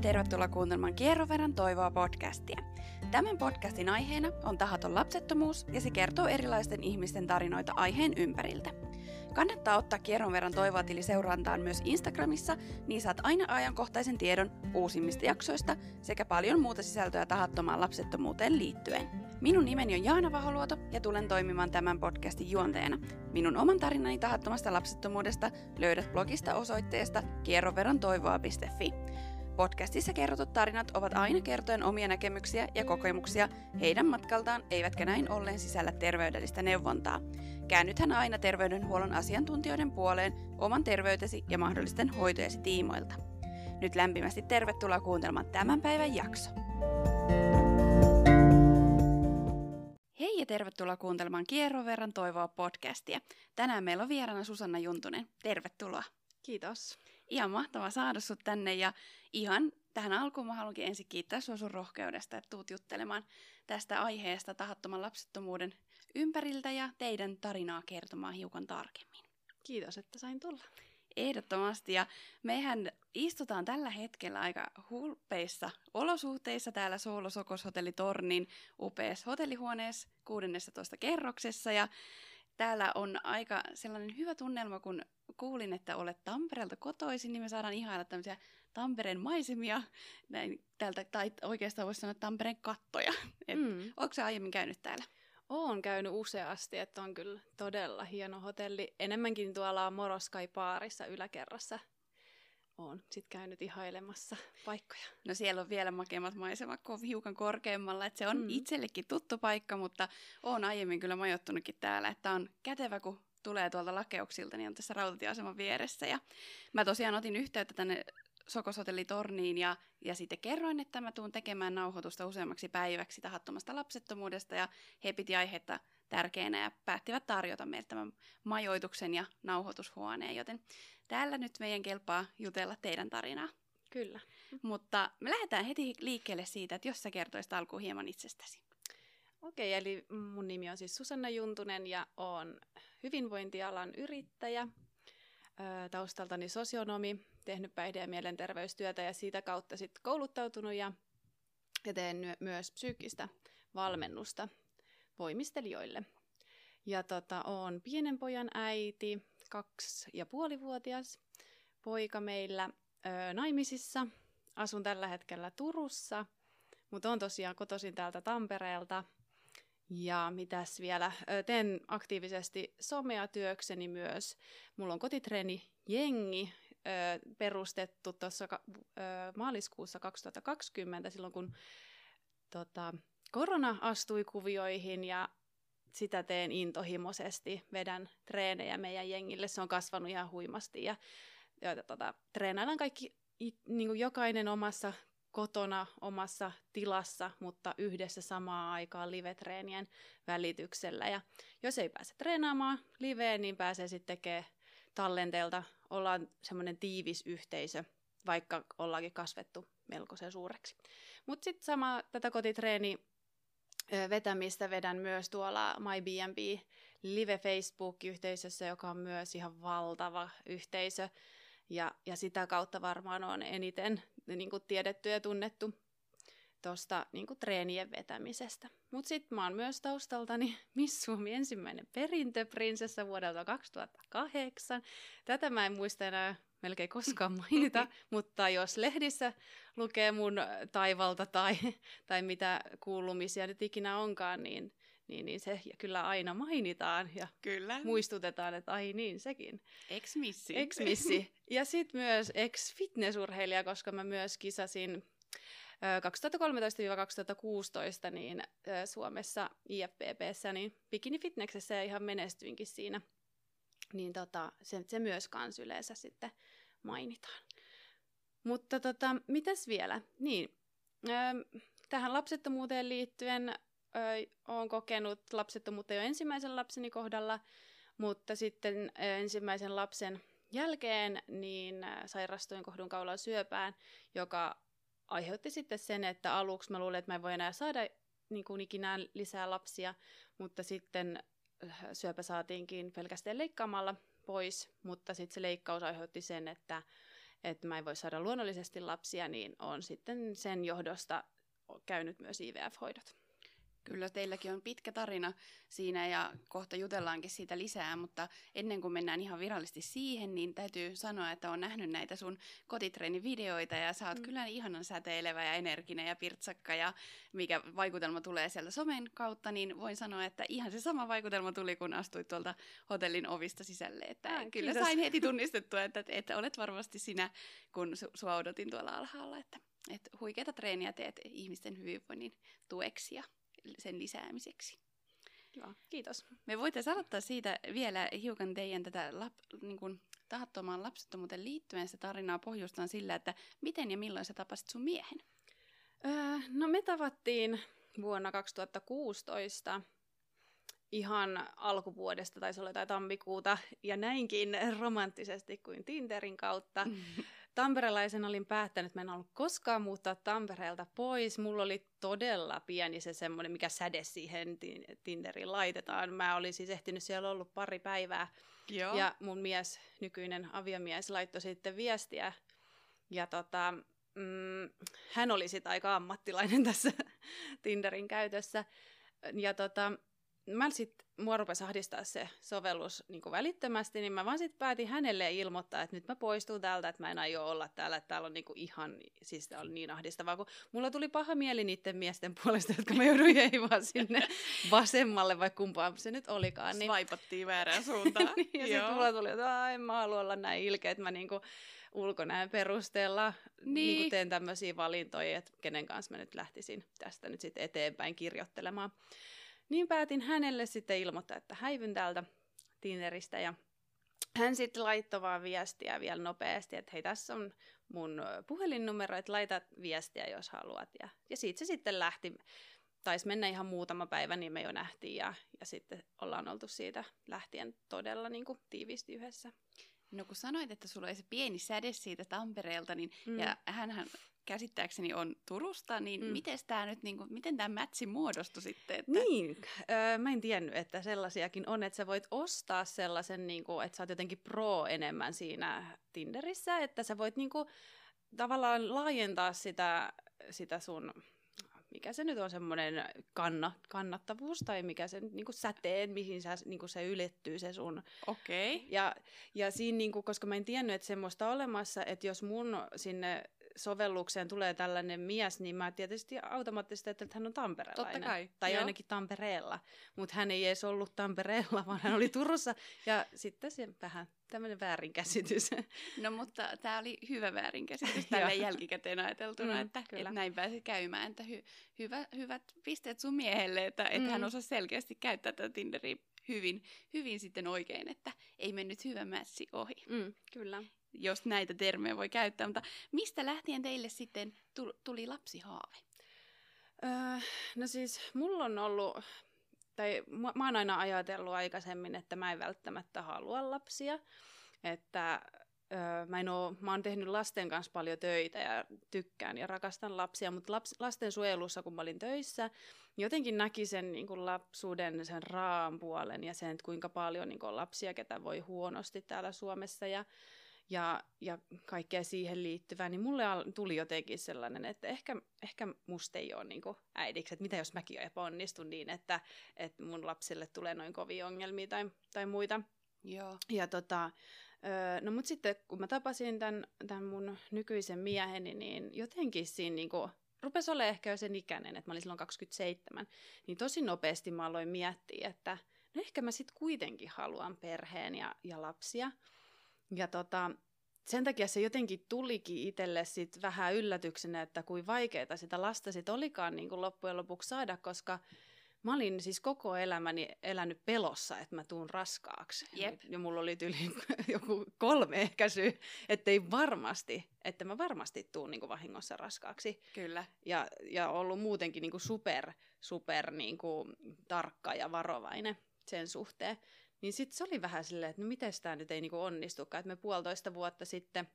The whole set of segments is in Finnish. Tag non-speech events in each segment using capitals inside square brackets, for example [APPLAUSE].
ja tervetuloa kuuntelemaan Kierroverran toivoa podcastia. Tämän podcastin aiheena on tahaton lapsettomuus ja se kertoo erilaisten ihmisten tarinoita aiheen ympäriltä. Kannattaa ottaa kierron verran toivoa tili seurantaan myös Instagramissa, niin saat aina ajankohtaisen tiedon uusimmista jaksoista sekä paljon muuta sisältöä tahattomaan lapsettomuuteen liittyen. Minun nimeni on Jaana Vaholuoto ja tulen toimimaan tämän podcastin juonteena. Minun oman tarinani tahattomasta lapsettomuudesta löydät blogista osoitteesta kierroverantoivoa.fi. Podcastissa kerrotut tarinat ovat aina kertoen omia näkemyksiä ja kokemuksia heidän matkaltaan, eivätkä näin ollen sisällä terveydellistä neuvontaa. Käännythän aina terveydenhuollon asiantuntijoiden puoleen oman terveytesi ja mahdollisten hoitojesi tiimoilta. Nyt lämpimästi tervetuloa kuuntelemaan tämän päivän jakso. Hei ja tervetuloa kuuntelemaan Kierron verran toivoa podcastia. Tänään meillä on vieraana Susanna Juntunen. Tervetuloa. Kiitos. Ihan mahtava saada sut tänne ja ihan tähän alkuun mä haluankin ensin kiittää sua sun rohkeudesta, että tuut juttelemaan tästä aiheesta tahattoman lapsettomuuden ympäriltä ja teidän tarinaa kertomaan hiukan tarkemmin. Kiitos, että sain tulla. Ehdottomasti. Ja mehän istutaan tällä hetkellä aika hulpeissa olosuhteissa täällä Soolo Sokos Hotelli Tornin upeassa hotellihuoneessa 16 kerroksessa. Ja täällä on aika sellainen hyvä tunnelma, kun kuulin, että olet Tampereelta kotoisin, niin me saadaan ihailla tämmöisiä Tampereen maisemia, näin, täältä, tai oikeastaan voisi sanoa Tampereen kattoja. Et, mm. Onko se aiemmin käynyt täällä? Oon käynyt useasti, että on kyllä todella hieno hotelli. Enemmänkin tuolla Moroskai Paarissa yläkerrassa oon sit käynyt ihailemassa paikkoja. No siellä on vielä makeammat maisemat kuin hiukan korkeammalla, että se on mm. itsellekin tuttu paikka, mutta oon aiemmin kyllä majoittunutkin täällä, että on kätevä, kun tulee tuolta lakeuksilta, niin on tässä rautatieaseman vieressä. Ja mä tosiaan otin yhteyttä tänne Sokosotellitorniin ja, ja sitten kerroin, että mä tuun tekemään nauhoitusta useammaksi päiväksi tahattomasta lapsettomuudesta ja he piti aihetta tärkeänä ja päättivät tarjota meille tämän majoituksen ja nauhoitushuoneen, joten täällä nyt meidän kelpaa jutella teidän tarinaa. Kyllä. Mutta me lähdetään heti liikkeelle siitä, että jos sä kertoisit alkuun hieman itsestäsi. Okei, eli mun nimi on siis Susanna Juntunen ja olen hyvinvointialan yrittäjä, taustaltani sosionomi, tehnyt päihde- ja mielenterveystyötä ja siitä kautta sitten kouluttautunut ja, ja teen myös psyykkistä valmennusta voimistelijoille. Ja tota, olen pienen pojan äiti, kaksi ja puolivuotias poika meillä ö, naimisissa. Asun tällä hetkellä Turussa, mutta on tosiaan kotoisin täältä Tampereelta. Ja mitäs vielä, teen aktiivisesti somea työkseni myös. Mulla on kotitreeni jengi, perustettu tuossa maaliskuussa 2020, silloin kun tota, korona astui kuvioihin ja sitä teen intohimoisesti, vedän treenejä meidän jengille, se on kasvanut ihan huimasti ja, ja tota, treenaillaan kaikki niin kuin jokainen omassa kotona, omassa tilassa, mutta yhdessä samaan aikaan live-treenien välityksellä. Ja jos ei pääse treenaamaan liveen, niin pääsee sitten tekemään tallenteelta ollaan semmoinen tiivis yhteisö, vaikka ollaankin kasvettu melkoisen suureksi. Mutta sitten sama tätä kotitreeni vetämistä vedän myös tuolla MyBnB Live Facebook-yhteisössä, joka on myös ihan valtava yhteisö. Ja, ja sitä kautta varmaan on eniten niin kuin tiedetty ja tunnettu tuosta niin treenien vetämisestä. Mutta sitten mä oon myös taustaltani [LAUGHS] Miss Suomi ensimmäinen perintöprinsessa vuodelta 2008. Tätä mä en muista enää melkein koskaan [LAUGHS] mainita, mutta jos lehdissä lukee mun taivalta tai, tai mitä kuulumisia nyt ikinä onkaan, niin, niin, niin se kyllä aina mainitaan ja kyllä. muistutetaan, että ai niin, sekin. Ex-missi. Ex-missi. Ja sitten myös ex-fitnessurheilija, koska mä myös kisasin 2013-2016 niin Suomessa IFBBssä, niin bikini fitnessessä ihan menestyinkin siinä. Niin tota, se, se myös kans yleensä sitten mainitaan. Mutta tota, mitäs vielä? Niin, tähän lapsettomuuteen liittyen olen kokenut lapsettomuutta jo ensimmäisen lapseni kohdalla, mutta sitten ensimmäisen lapsen jälkeen niin sairastuin kohdunkaulan syöpään, joka aiheutti sitten sen, että aluksi mä luulin, että mä en voi enää saada niin kuin ikinä lisää lapsia, mutta sitten syöpä saatiinkin pelkästään leikkaamalla pois, mutta sitten se leikkaus aiheutti sen, että, että mä en voi saada luonnollisesti lapsia, niin on sitten sen johdosta käynyt myös IVF-hoidot. Kyllä teilläkin on pitkä tarina siinä ja kohta jutellaankin siitä lisää, mutta ennen kuin mennään ihan virallisesti siihen, niin täytyy sanoa, että on nähnyt näitä sun kotitreenivideoita ja sä oot mm. kyllä ihanan säteilevä ja energinen ja pirtsakka ja mikä vaikutelma tulee sieltä somen kautta, niin voin sanoa, että ihan se sama vaikutelma tuli, kun astuit tuolta hotellin ovista sisälle. Että ah, kyllä kiitos. sain heti [LAUGHS] tunnistettua, että, että olet varmasti sinä, kun su- sua odotin tuolla alhaalla, että, että huikeita treeniä teet ihmisten hyvinvoinnin tueksi ja sen lisäämiseksi. Joo, kiitos. Me voitaisiin aloittaa siitä vielä hiukan teidän tätä lap, niin kuin, tahattomaan lapsettomuuteen liittyen sitä tarinaa pohjustaan sillä, että miten ja milloin sä tapasit sun miehen? Öö, no me tavattiin vuonna 2016 ihan alkuvuodesta, taisi olla jotain tammikuuta, ja näinkin romanttisesti kuin Tinderin kautta. [LAUGHS] Tamperelaisen olin päättänyt, että mä en ollut koskaan muuttaa Tampereelta pois. Mulla oli todella pieni se semmoinen, mikä säde siihen Tinderiin laitetaan. Mä olin siis ehtinyt siellä ollut pari päivää. Joo. Ja mun mies, nykyinen aviomies, laittoi sitten viestiä. Ja tota, mm, hän oli sitten aika ammattilainen [LAUGHS] tässä Tinderin käytössä. Ja tota, mä sit, mua rupesi ahdistaa se sovellus niin kuin välittömästi, niin mä vaan sitten päätin hänelle ilmoittaa, että nyt mä poistun täältä, että mä en aio olla täällä, että täällä on niin kuin ihan, siis tää on niin ahdistavaa, kun mulla tuli paha mieli niiden miesten puolesta, jotka mä jouduin heivaa sinne [LAUGHS] vasemmalle, vai kumpaan se nyt olikaan. Niin... Swipeattiin väärään suuntaan. [LAUGHS] niin, ja sitten mulla tuli, että en mä halua olla näin ilkeä, että mä niinku ulkonäön perusteella niin. Niin teen tämmöisiä valintoja, että kenen kanssa mä nyt lähtisin tästä nyt sitten eteenpäin kirjoittelemaan. Niin päätin hänelle sitten ilmoittaa, että häivyn täältä Tinderistä ja hän sitten laittoi vaan viestiä vielä nopeasti, että hei tässä on mun puhelinnumero, että laita viestiä jos haluat. Ja, ja siitä se sitten lähti. Taisi mennä ihan muutama päivä, niin me jo nähtiin ja, ja sitten ollaan oltu siitä lähtien todella niin kuin, tiiviisti yhdessä. No kun sanoit, että sulla oli se pieni säde siitä Tampereelta, niin, mm. ja hänhän käsittääkseni on Turusta, niin mm. miten tämä nyt, niin kuin, miten tämä mätsi muodostui sitten? Että... Niin, öö, mä en tiennyt, että sellaisiakin on, että sä voit ostaa sellaisen, niin kuin, että sä oot jotenkin pro enemmän siinä Tinderissä, että sä voit niin kuin, tavallaan laajentaa sitä, sitä sun mikä se nyt on semmoinen kanna, kannattavuus tai mikä se niin kuin säteen, mihin sä, niin kuin se ylettyy se sun. Okei. Okay. Ja, ja siinä, niin kuin, koska mä en tiennyt, että semmoista olemassa, että jos mun sinne sovellukseen tulee tällainen mies, niin mä tietysti automaattisesti että hän on tamperelainen. Totta kai. Tai Joo. ainakin Tampereella. Mutta hän ei edes ollut Tampereella, [LAUGHS] vaan hän oli Turussa. Ja sitten se vähän tämmöinen väärinkäsitys. No mutta tämä oli hyvä väärinkäsitys [LAUGHS] tälle jälkikäteen ajateltuna, mm, että, että näin pääsi käymään. Että hy, hyvä, hyvät pisteet sun miehelle, että, että mm. hän osasi selkeästi käyttää tätä Tinderiä hyvin, hyvin sitten oikein, että ei mennyt hyvä mässi ohi. Mm, kyllä jos näitä termejä voi käyttää. Mutta mistä lähtien teille sitten tuli lapsihaave? Öö, no siis mulla on ollut, tai mä, mä oon aina ajatellut aikaisemmin, että mä en välttämättä halua lapsia. Että öö, mä, en oo, mä oon tehnyt lasten kanssa paljon töitä ja tykkään ja rakastan lapsia, mutta laps, lastensuojelussa kun mä olin töissä, jotenkin näki sen niin kuin lapsuuden sen raan puolen ja sen, että kuinka paljon niin kuin lapsia, ketä voi huonosti täällä Suomessa. Ja ja, ja kaikkea siihen liittyvää, niin mulle tuli jotenkin sellainen, että ehkä, ehkä musta ei ole niin äidiksi, että mitä jos mäkin epäonnistun niin, että, että mun lapsille tulee noin kovia ongelmia tai, tai muita. Joo. Ja tota, no mutta sitten kun mä tapasin tämän, tämän mun nykyisen mieheni, niin jotenkin siinä niin kuin, rupesi olemaan ehkä jo sen ikäinen, että mä olin silloin 27, niin tosi nopeasti mä aloin miettiä, että no ehkä mä sitten kuitenkin haluan perheen ja, ja lapsia. Ja tota, sen takia se jotenkin tulikin itselle sit vähän yllätyksenä, että kuin vaikeaa sitä lasta sit olikaan niin kuin loppujen lopuksi saada, koska mä olin siis koko elämäni elänyt pelossa, että mä tuun raskaaksi. Jep. Ja mulla oli yli [LAUGHS] joku kolme ehkäisyä, ettei varmasti, että mä varmasti tuun niin kuin vahingossa raskaaksi. Kyllä. Ja, ja ollut muutenkin niin kuin super, super niin kuin tarkka ja varovainen sen suhteen. Niin sitten se oli vähän silleen, että no miten tämä nyt ei niinku onnistukaan. Että me puolitoista vuotta sitten,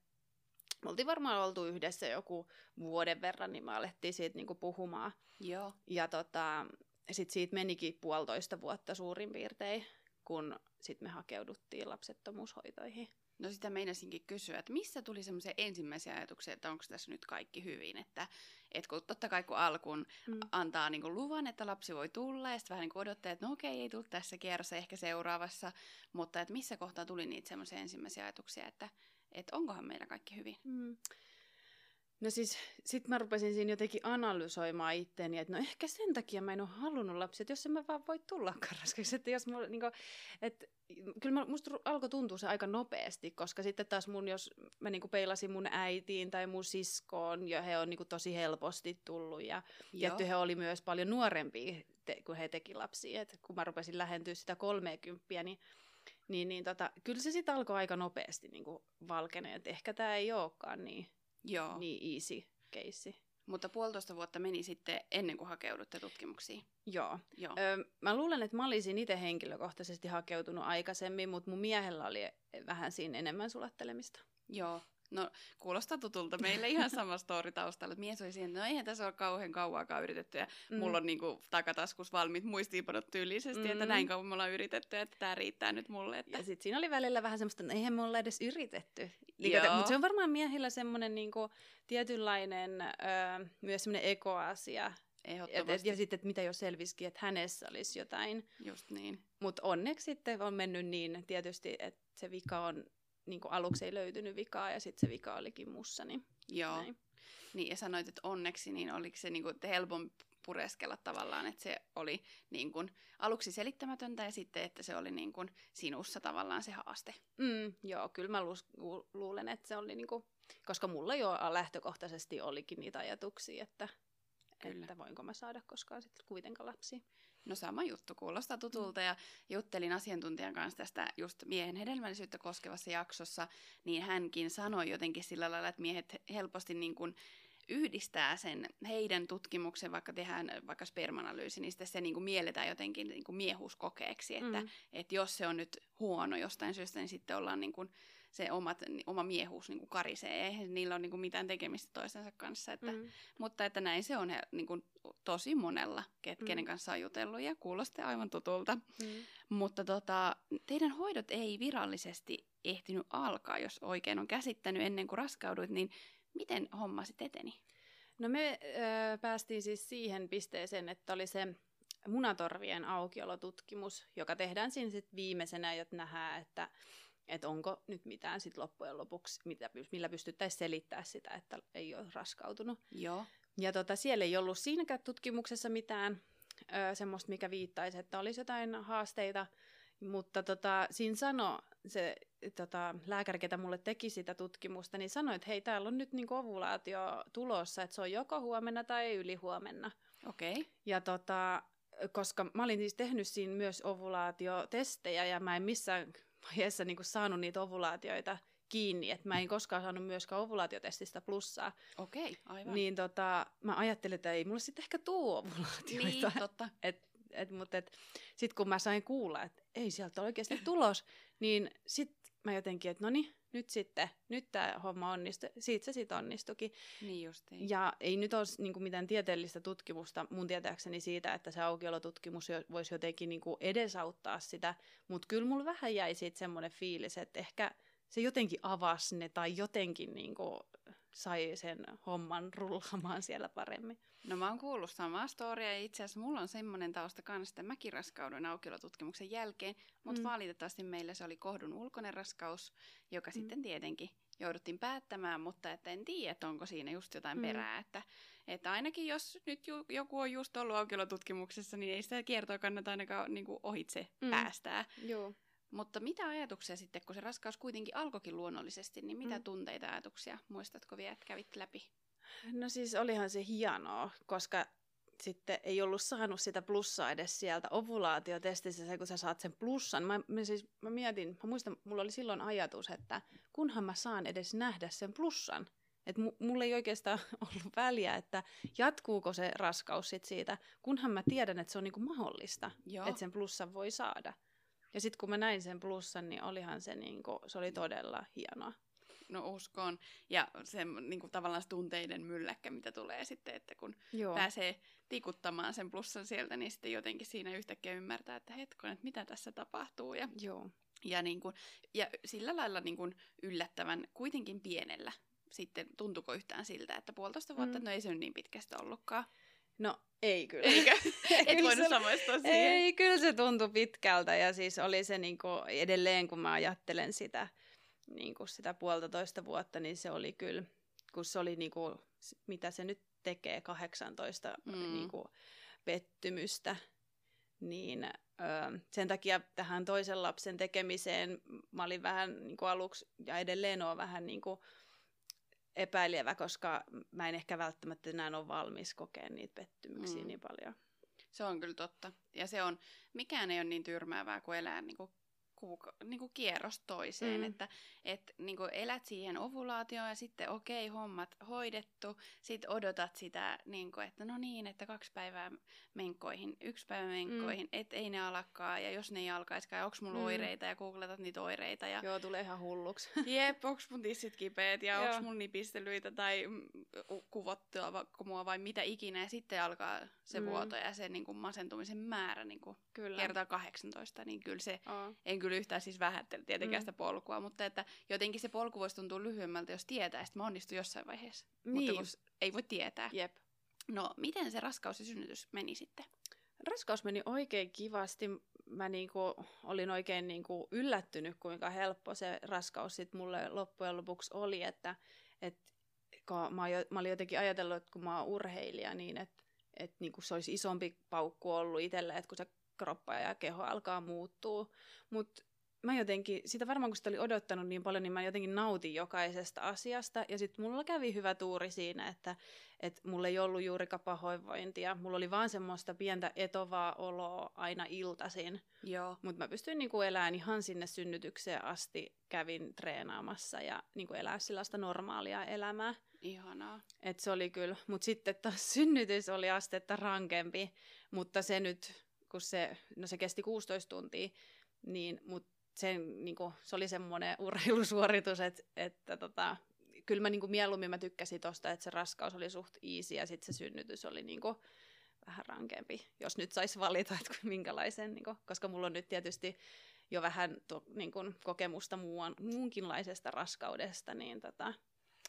me oltiin varmaan oltu yhdessä joku vuoden verran, niin me alettiin siitä niinku puhumaan. Joo. Ja tota, sitten siitä menikin puolitoista vuotta suurin piirtein, kun sitten me hakeuduttiin lapsettomuushoitoihin. No sitä meinasinkin kysyä, että missä tuli semmoisia ensimmäisiä ajatuksia, että onko tässä nyt kaikki hyvin, että et kun totta kai kun alkuun mm. antaa niin kuin luvan, että lapsi voi tulla ja sitten vähän niin kuin odottaa, että no okei, ei tule tässä kierrossa, ehkä seuraavassa, mutta että missä kohtaa tuli niitä semmoisia ensimmäisiä ajatuksia, että, että onkohan meillä kaikki hyvin? Mm. No siis, sit mä rupesin siinä jotenkin analysoimaan itteeni, että no ehkä sen takia mä en ole halunnut lapsia, että jos en mä vaan voi tulla [LAUGHS] raskaksi, että jos mulla, niinku, että kyllä mä, musta alkoi tuntua se aika nopeasti, koska sitten taas mun, jos mä niinku peilasin mun äitiin tai mun siskoon, ja he on niinku tosi helposti tullut, ja tietty he oli myös paljon nuorempia, te, kun he teki lapsia, että kun mä rupesin lähentyä sitä kolmeekymppiä, niin niin, niin tota, kyllä se sitten alkoi aika nopeasti niin valkeneen, että ehkä tämä ei olekaan niin Joo. niin easy keissi. Mutta puolitoista vuotta meni sitten ennen kuin hakeudutte tutkimuksiin. Joo. Joo. Öö, mä luulen, että mä olisin itse henkilökohtaisesti hakeutunut aikaisemmin, mutta mun miehellä oli vähän siinä enemmän sulattelemista. Joo. No, kuulostaa tutulta. Meillä ihan sama story taustalla. Mies oli siihen, että no eihän tässä ole kauhean kauaakaan yritetty. Ja mm. mulla on niinku takataskus valmiit muistiinpanot tyylisesti, mm. että näin kauan me ollaan yritetty, että tämä riittää nyt mulle. Että... Ja sitten siinä oli välillä vähän semmoista, että eihän me olla edes yritetty. Mutta se on varmaan miehillä semmoinen niinku, tietynlainen öö, myös semmoinen ekoasia. Et, et, ja sitten, että mitä jos selvisikin, että hänessä olisi jotain. Just niin. Mutta onneksi sitten on mennyt niin tietysti, että se vika on niin kuin aluksi ei löytynyt vikaa ja sitten se vika olikin mussa. Niin Joo. Näin. Niin, ja sanoit, että onneksi, niin oliko se niin kuin, helpompi pureskella tavallaan, että se oli niin kuin, aluksi selittämätöntä ja sitten, että se oli niin kuin, sinussa tavallaan se haaste. Mm, joo, kyllä mä lu- luulen, että se oli, niin kuin, koska mulla jo lähtökohtaisesti olikin niitä ajatuksia, että, kyllä. että voinko mä saada koskaan sitten kuitenkaan lapsia. No sama juttu, kuulostaa tutulta ja juttelin asiantuntijan kanssa tästä just miehen hedelmällisyyttä koskevassa jaksossa, niin hänkin sanoi jotenkin sillä lailla, että miehet helposti niin kuin yhdistää sen heidän tutkimuksen, vaikka tehdään vaikka spermanalyysi, niin sitten se niin kuin mielletään jotenkin niin kuin miehuuskokeeksi, että, mm. että jos se on nyt huono jostain syystä, niin sitten ollaan niin kuin se omat, oma miehuus niin kuin karisee. Eihän niillä ole niin kuin mitään tekemistä toisensa kanssa. Että, mm. Mutta että näin se on niin kuin, tosi monella, ket, mm. kenen kanssa on jutellut ja kuulostaa aivan tutulta. Mm. Mutta tota, teidän hoidot ei virallisesti ehtinyt alkaa, jos oikein on käsittänyt ennen kuin raskauduit, niin miten homma sitten eteni? No me ö, päästiin siis siihen pisteeseen, että oli se munatorvien aukiolotutkimus, joka tehdään siinä sitten viimeisenä, jotta nähdään, että että onko nyt mitään sit loppujen lopuksi, mitä, millä pystyttäisiin selittämään sitä, että ei ole raskautunut. Joo. Ja tota, siellä ei ollut siinäkään tutkimuksessa mitään ö, semmoista, mikä viittaisi, että olisi jotain haasteita, mutta tota, siinä sanoi se tota, lääkäri, ketä mulle teki sitä tutkimusta, niin sanoi, että hei, täällä on nyt niin ovulaatio tulossa, että se on joko huomenna tai ylihuomenna. Okei. Okay. Ja tota, koska mä olin siis tehnyt siinä myös ovulaatiotestejä ja mä en missään vaiheessa niin kuin saanut niitä ovulaatioita kiinni, että mä en koskaan saanut myöskään ovulaatiotestistä plussaa. Okei, okay, aivan. Niin tota, mä ajattelin, että ei mulle sitten ehkä tuu ovulaatioita. Niin, totta. [LAUGHS] Et, et, mutta et, sitten kun mä sain kuulla, että ei sieltä ole oikeasti tulos, niin sitten mä jotenkin, että no niin, nyt sitten, nyt tämä homma onnistui, siitä se sitten onnistukin. Niin justiin. Ja ei nyt ole niin mitään tieteellistä tutkimusta mun tietääkseni siitä, että se aukiolotutkimus voisi jotenkin niin kuin edesauttaa sitä, mutta kyllä mulla vähän jäi siitä semmoinen fiilis, että ehkä se jotenkin avasi ne tai jotenkin niin kuin sai sen homman rullaamaan siellä paremmin. No mä oon kuullut samaa storia ja itse asiassa mulla on semmoinen tausta kanssa, että mäkin raskaudun aukiolotutkimuksen jälkeen, mutta mm. valitettavasti meillä se oli kohdun ulkoinen raskaus, joka mm. sitten tietenkin jouduttiin päättämään, mutta että en tiedä, että onko siinä just jotain mm. perää, että, että ainakin jos nyt joku on just ollut aukiolotutkimuksessa, niin ei sitä kiertoa kannata ainakaan niin kuin ohitse mm. päästää. Joo. Mutta mitä ajatuksia sitten, kun se raskaus kuitenkin alkoikin luonnollisesti, niin mitä mm. tunteita ajatuksia muistatko vielä, että kävit läpi? No siis olihan se hienoa, koska sitten ei ollut saanut sitä plussaa edes sieltä ovulaatiotestissä, se kun sä saat sen plussan. Mä, mä, siis, mä mietin, mä muistan, mulla oli silloin ajatus, että kunhan mä saan edes nähdä sen plussan. Että mulla ei oikeastaan [LAUGHS] ollut väliä, että jatkuuko se raskaus sit siitä, kunhan mä tiedän, että se on niinku mahdollista, Joo. että sen plussan voi saada. Ja sitten kun mä näin sen plussan, niin olihan se, niinku, se oli todella hienoa. No uskon. Ja se niin kuin, tavallaan se tunteiden mylläkkä, mitä tulee sitten, että kun Joo. pääsee tikuttamaan sen plussan sieltä, niin sitten jotenkin siinä yhtäkkiä ymmärtää, että hetkon, että mitä tässä tapahtuu. Ja, Joo. Ja, niin kuin, ja sillä lailla niin kuin yllättävän kuitenkin pienellä sitten tuntuko yhtään siltä, että puolitoista vuotta, mm. no ei se nyt niin pitkästä ollutkaan. No ei kyllä. Eikö? [LAUGHS] Et voinut samaistua siihen. Ei, kyllä se tuntui pitkältä ja siis oli se niinku, edelleen, kun mä ajattelen sitä, niinku sitä puolitoista vuotta, niin se oli kyllä, kun se oli niinku, mitä se nyt tekee, 18 mm. niinku, pettymystä, niin ö, sen takia tähän toisen lapsen tekemiseen mä olin vähän niin kuin aluksi ja edelleen on vähän niin kuin epäilevä, koska mä en ehkä välttämättä enää ole valmis kokeen niitä pettymyksiä mm. niin paljon. Se on kyllä totta. Ja se on, mikään ei ole niin tyrmäävää kuin elää niin kuin kuuka- niin kuin kierros toiseen, mm. että et, niin kuin elät siihen ovulaatioon ja sitten okei, okay, hommat hoidettu, sitten odotat sitä, niin kuin, että no niin, että kaksi päivää menkkoihin, yksi päivä menkkoihin, mm. et ei ne alkaa ja jos ne ei alkaiskaan, onko mulla mm. oireita ja googletat niitä oireita. Ja... Joo, tulee ihan hulluksi. [LAUGHS] Jep, onko mun tissit kipeät ja onko mun nipistelyitä tai kuvottua mua vai mitä ikinä ja sitten alkaa se mm. vuoto ja se niin kuin masentumisen määrä niin kuin kyllä. kertaa 18, niin kyllä se, oh. en kyllä yhtään siis vähättele tietenkään mm. sitä polkua, mutta että jotenkin se polku voisi tuntua lyhyemmältä, jos tietää, että mä onnistun jossain vaiheessa. Niin. Mutta kun ei voi tietää. Jep. No, miten se raskaus ja synnytys meni sitten? Raskaus meni oikein kivasti. Mä niinku olin oikein niinku yllättynyt, kuinka helppo se raskaus sit mulle loppujen lopuksi oli, että et, mä, jo, mä olin jotenkin ajatellut, että kun mä oon urheilija, niin että et niinku se olisi isompi paukku ollut itselle, että kun se kroppa ja keho alkaa muuttua. Mutta mä jotenkin, sitä varmaan kun sitä oli odottanut niin paljon, niin mä jotenkin nautin jokaisesta asiasta. Ja sitten mulla kävi hyvä tuuri siinä, että, että mulla ei ollut juurikaan pahoinvointia. Mulla oli vaan semmoista pientä etovaa oloa aina iltaisin. Joo. Mutta mä pystyin niinku elämään ihan sinne synnytykseen asti. Kävin treenaamassa ja niinku elää sellaista normaalia elämää. Ihanaa. Et se oli kyllä. Mutta sitten taas synnytys oli astetta rankempi. Mutta se nyt, kun se, no se kesti 16 tuntia, niin, mutta sen, niin kuin, se oli semmoinen urheilusuoritus, että, että tota, kyllä mä niin kuin, mieluummin mä tykkäsin tosta, että se raskaus oli suht easy ja sitten se synnytys oli niin kuin, vähän rankempi, jos nyt saisi valita, että minkälaisen, niin kuin, koska mulla on nyt tietysti jo vähän to, niin kuin, kokemusta muun, muunkinlaisesta raskaudesta, niin, tota,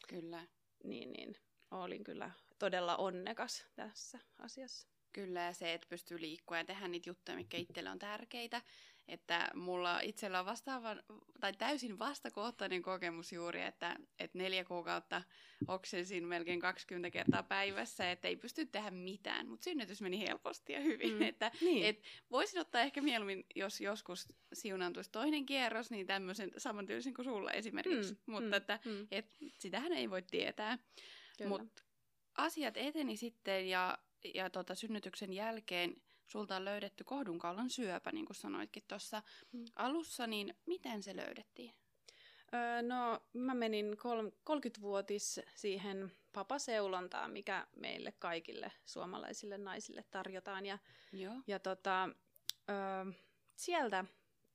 kyllä. niin, niin olin kyllä todella onnekas tässä asiassa. Kyllä, ja se, että pystyy liikkua ja tehdä niitä juttuja, mikä itselle on tärkeitä. Että mulla itsellä on vastaavan, tai täysin vastakohtainen kokemus juuri, että, että neljä kuukautta oksensin melkein 20 kertaa päivässä, että ei pysty tehdä mitään, mutta synnytys meni helposti ja hyvin. Mm, että, niin. et voisin ottaa ehkä mieluummin, jos joskus siunaantuisi toinen kierros, niin tämmöisen samantyylisen kuin sulla esimerkiksi, mm, mutta mm, että, mm. Et, sitähän ei voi tietää. Mutta asiat eteni sitten ja ja tota, synnytyksen jälkeen sulta on löydetty kohdunkaulan syöpä, niin kuin sanoitkin tuossa mm. alussa, niin miten se löydettiin? Öö, no, mä menin kol- 30-vuotis siihen papaseulontaan, mikä meille kaikille suomalaisille naisille tarjotaan. Ja, Joo. ja tota, öö, sieltä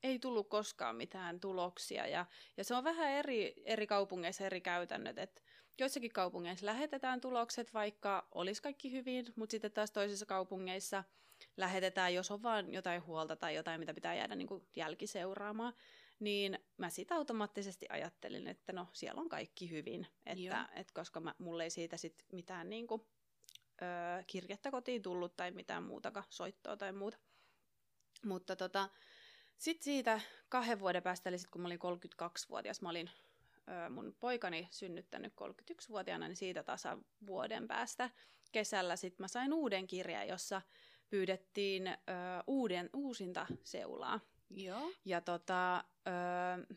ei tullut koskaan mitään tuloksia. Ja, ja se on vähän eri, eri kaupungeissa eri käytännöt, että joissakin kaupungeissa lähetetään tulokset, vaikka olisi kaikki hyvin, mutta sitten taas toisissa kaupungeissa lähetetään, jos on vain jotain huolta tai jotain, mitä pitää jäädä niin kuin jälkiseuraamaan, niin mä sitä automaattisesti ajattelin, että no siellä on kaikki hyvin, että, et koska mä, mulle ei siitä sit mitään niin kuin, ö, kirjettä kotiin tullut tai mitään muutakaan, soittoa tai muuta. Mutta tota, sitten siitä kahden vuoden päästä, eli sitten kun mä olin 32-vuotias, mä olin mun poikani synnyttänyt 31-vuotiaana, niin siitä tasa vuoden päästä kesällä sitten mä sain uuden kirjan, jossa pyydettiin ö, uuden, uusinta seulaa. Joo. Ja tota, ö,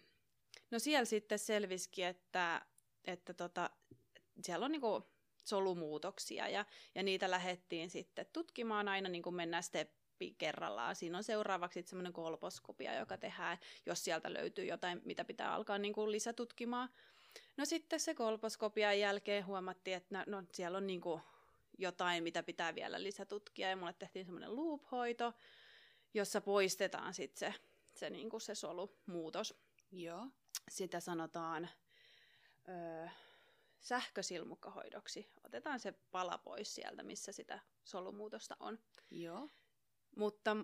no siellä sitten selvisikin, että, että tota, siellä on niinku solumuutoksia ja, ja niitä lähdettiin sitten tutkimaan aina niin kuin mennään step kerrallaan. Siinä on seuraavaksi semmoinen kolposkopia, joka tehdään, jos sieltä löytyy jotain, mitä pitää alkaa niin kuin lisätutkimaan. No sitten se kolposkopian jälkeen huomattiin, että no, no siellä on niin kuin jotain, mitä pitää vielä lisätutkia, ja mulle tehtiin semmoinen loop-hoito, jossa poistetaan sitten se, se, niin kuin se solumuutos. Joo. Sitä sanotaan öö, sähkösilmukkahoidoksi. Otetaan se pala pois sieltä, missä sitä solumuutosta on. Joo. Mutta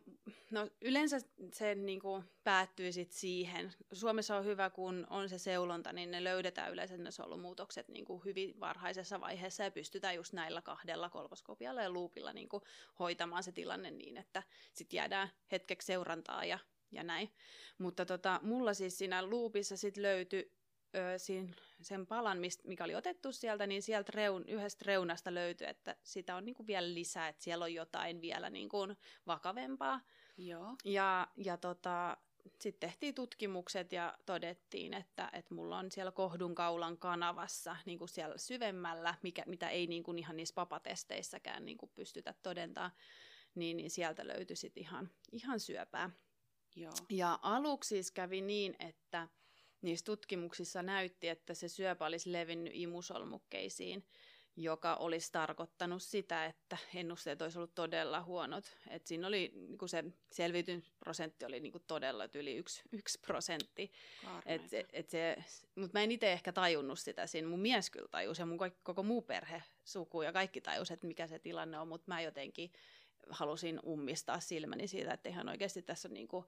no, yleensä se niin kuin, päättyy sit siihen. Suomessa on hyvä, kun on se seulonta, niin ne löydetään yleensä ne solumuutokset niin kuin hyvin varhaisessa vaiheessa ja pystytään just näillä kahdella kolposkopialla ja luupilla niin kuin, hoitamaan se tilanne niin, että sitten jäädään hetkeksi seurantaa ja, ja näin. Mutta tota, mulla siis siinä luupissa sitten löytyi ö, siinä, sen palan, mist, mikä oli otettu sieltä, niin sieltä reun, yhdestä reunasta löytyi, että sitä on niinku vielä lisää, että siellä on jotain vielä niinku vakavempaa. Joo. Ja, ja tota, sitten tehtiin tutkimukset ja todettiin, että, että mulla on siellä kohdunkaulan kanavassa niin kuin siellä syvemmällä, mikä, mitä ei niin kuin ihan niissä papatesteissäkään niin kuin pystytä todentaa, niin, niin sieltä löytyi sitten ihan, ihan syöpää. Joo. Ja aluksi siis kävi niin, että niissä tutkimuksissa näytti, että se syöpä olisi levinnyt imusolmukkeisiin, joka olisi tarkoittanut sitä, että ennusteet olisi ollut todella huonot. Et siinä oli, niin se selviytymisprosentti oli niin todella yli yksi, yksi prosentti. Et, et se, mutta mä en itse ehkä tajunnut sitä siinä. Mun mies kyllä tajusi ja mun koko muu perhe, suku ja kaikki tajusi, että mikä se tilanne on, mutta mä jotenkin halusin ummistaa silmäni siitä, että ihan oikeasti tässä on niin kuin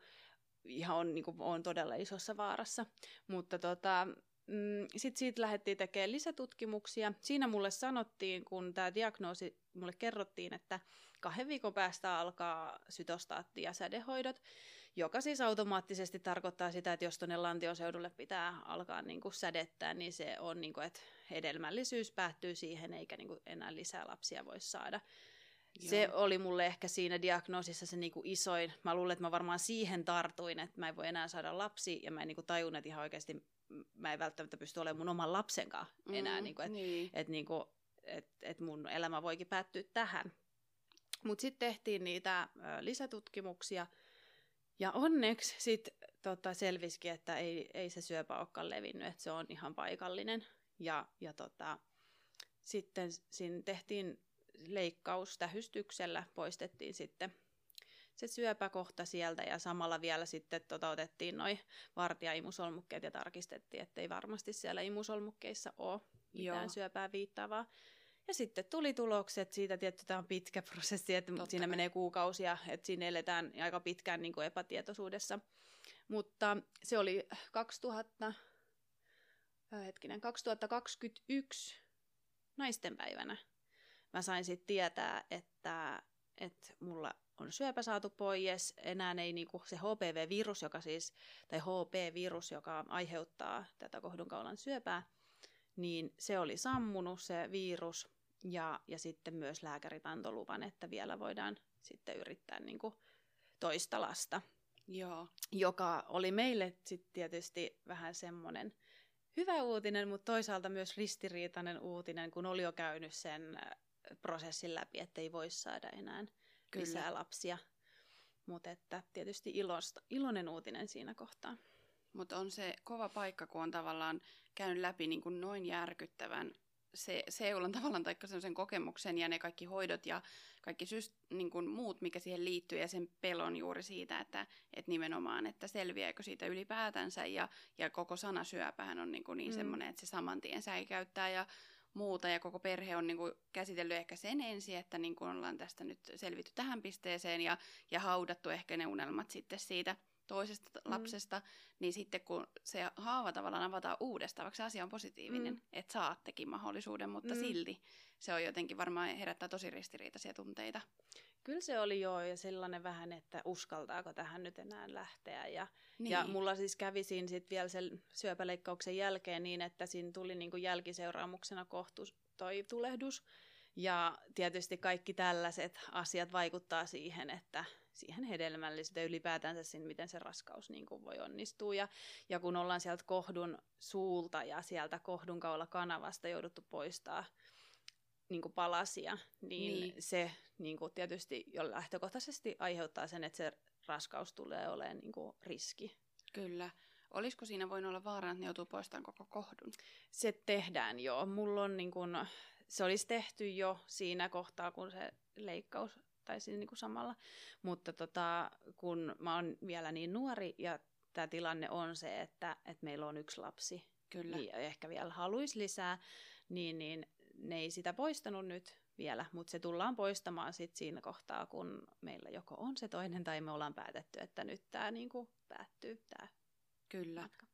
ihan on, niin kuin, on todella isossa vaarassa. Mutta tota, mm, sitten siitä lähdettiin tekemään lisätutkimuksia. Siinä mulle sanottiin, kun tämä diagnoosi mulle kerrottiin, että kahden viikon päästä alkaa sytostaatti- ja sädehoidot, joka siis automaattisesti tarkoittaa sitä, että jos tuonne lantioseudulle pitää alkaa niin kuin sädettää, niin se on, niin kuin, että hedelmällisyys päättyy siihen, eikä niin kuin enää lisää lapsia voi saada. Joo. Se oli mulle ehkä siinä diagnoosissa se niinku isoin. Mä luulen, että mä varmaan siihen tartuin, että mä en voi enää saada lapsi, ja mä en niinku tajun, että ihan oikeasti mä en välttämättä pysty olemaan mun oman lapsenkaan enää. Mm, niinku, että niin. et, niinku, et, et mun elämä voikin päättyä tähän. Mutta sitten tehtiin niitä ö, lisätutkimuksia, ja onneksi sitten tota, selvisikin, että ei, ei se syöpä olekaan levinnyt, että se on ihan paikallinen. Ja, ja tota, sitten siinä tehtiin leikkaus tähystyksellä poistettiin sitten se syöpäkohta sieltä ja samalla vielä sitten tota, otettiin noin vartijaimusolmukkeet ja tarkistettiin, että ei varmasti siellä imusolmukkeissa ole mitään Joo. syöpää viittaavaa. Ja sitten tuli tulokset siitä, että tämä on pitkä prosessi, että Totta siinä kai. menee kuukausia, että siinä eletään aika pitkään niin kuin epätietoisuudessa. Mutta se oli 2000, hetkinen, 2021 naistenpäivänä mä sain sitten tietää, että, että mulla on syöpä saatu pois, enää ei niinku se HPV-virus, joka siis, tai HP-virus, joka aiheuttaa tätä kohdunkaulan syöpää, niin se oli sammunut se virus, ja, ja sitten myös lääkärit antoi luvan, että vielä voidaan sitten yrittää niinku toista lasta. Joo. Joka oli meille sitten tietysti vähän semmoinen hyvä uutinen, mutta toisaalta myös ristiriitainen uutinen, kun oli jo käynyt sen prosessin läpi, ettei voi saada enää Kyllä. lisää lapsia. Mutta että tietysti ilosta, iloinen uutinen siinä kohtaa. Mutta on se kova paikka, kun on tavallaan käynyt läpi niin kuin noin järkyttävän se, seulan [LAUGHS] tavallaan tai sen kokemuksen ja ne kaikki hoidot ja kaikki syst, niin kuin muut, mikä siihen liittyy ja sen pelon juuri siitä, että, että nimenomaan, että selviääkö siitä ylipäätänsä ja, ja koko sana syöpähän on niin, kuin niin mm. semmoinen, että se saman tien säikäyttää ja muuta ja koko perhe on niin kuin käsitellyt ehkä sen ensin, että niin kuin ollaan tästä nyt selvitty tähän pisteeseen ja, ja haudattu ehkä ne unelmat sitten siitä toisesta mm. lapsesta, niin sitten kun se haava tavallaan avataan uudestaan, vaikka se asia on positiivinen, mm. että saattekin mahdollisuuden, mutta mm. silti se on jotenkin varmaan herättää tosi ristiriitaisia tunteita. Kyllä se oli joo ja sellainen vähän, että uskaltaako tähän nyt enää lähteä. Ja, niin. ja mulla siis kävi siinä sit vielä sen syöpäleikkauksen jälkeen niin, että siinä tuli niinku jälkiseuraamuksena kohtus toi tulehdus. Ja tietysti kaikki tällaiset asiat vaikuttaa siihen, että siihen hedelmällisyyteen ylipäätänsä siinä, miten se raskaus niin kuin voi onnistua. Ja, ja kun ollaan sieltä kohdun suulta ja sieltä kohdun kanavasta jouduttu poistaa niin kuin palasia, niin, niin. se niin kuin tietysti jo lähtökohtaisesti aiheuttaa sen, että se raskaus tulee olemaan niin kuin riski. Kyllä. Olisiko siinä voinut olla vaarana, että ne joutuu poistamaan koko kohdun? Se tehdään jo. Mulla on niin kuin, se olisi tehty jo siinä kohtaa, kun se leikkaus tai siinä niin kuin samalla. Mutta tota, kun mä oon vielä niin nuori ja tämä tilanne on se, että, että meillä on yksi lapsi, Kyllä. Niin, ja ehkä vielä haluaisi lisää, niin, niin ne ei sitä poistanut nyt, vielä, mutta se tullaan poistamaan sit siinä kohtaa, kun meillä joko on se toinen tai me ollaan päätetty, että nyt tämä niinku päättyy tämä Kyllä. matka.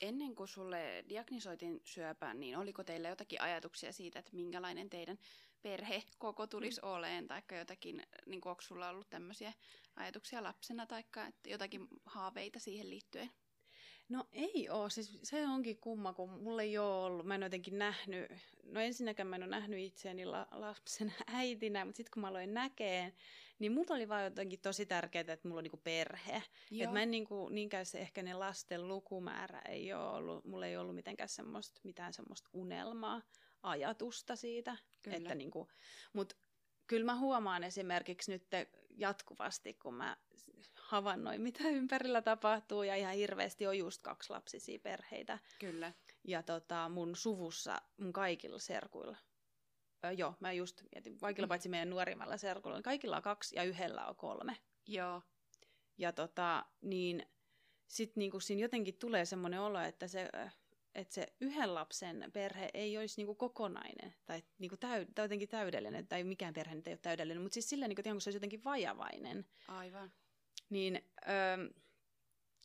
Ennen kuin sulle diagnisoitiin syöpä, niin oliko teillä jotakin ajatuksia siitä, että minkälainen teidän perhe koko tulisi mm. oleen, tai jotakin, niin onko sulla ollut tämmöisiä ajatuksia lapsena, tai jotakin haaveita siihen liittyen? No ei ole, siis se onkin kumma, kun mulla ei ole ollut, mä en jotenkin nähnyt, no ensinnäkään mä en ole nähnyt itseäni la, lapsen [LAUGHS] äitinä, mutta sitten kun mä aloin näkeen, niin mulla oli vaan jotenkin tosi tärkeää, että mulla on niinku perhe. Että mä en niinku, niinkään se ehkä ne lasten lukumäärä ei ole ollut, mulla ei ollut mitenkään semmoista, mitään semmoista unelmaa, ajatusta siitä. Kyllä. Että niinku, mutta kyllä mä huomaan esimerkiksi nyt jatkuvasti, kun mä havainnoin, mitä ympärillä tapahtuu, ja ihan hirveästi on just kaksi lapsisia perheitä. Kyllä. Ja tota, mun suvussa, mun kaikilla serkuilla, öö, joo, mä just mietin, kaikilla mm. paitsi meidän nuorimmalla serkuilla, niin kaikilla on kaksi ja yhdellä on kolme. Joo. Ja tota, niin sitten niinku siinä jotenkin tulee semmoinen olo, että se, että se yhden lapsen perhe ei olisi niinku kokonainen tai, niinku täy, tai jotenkin täydellinen, tai mikään perhe nyt ei ole täydellinen, mutta siis silleen, niinku, että se olisi jotenkin vajavainen. Aivan niin öö,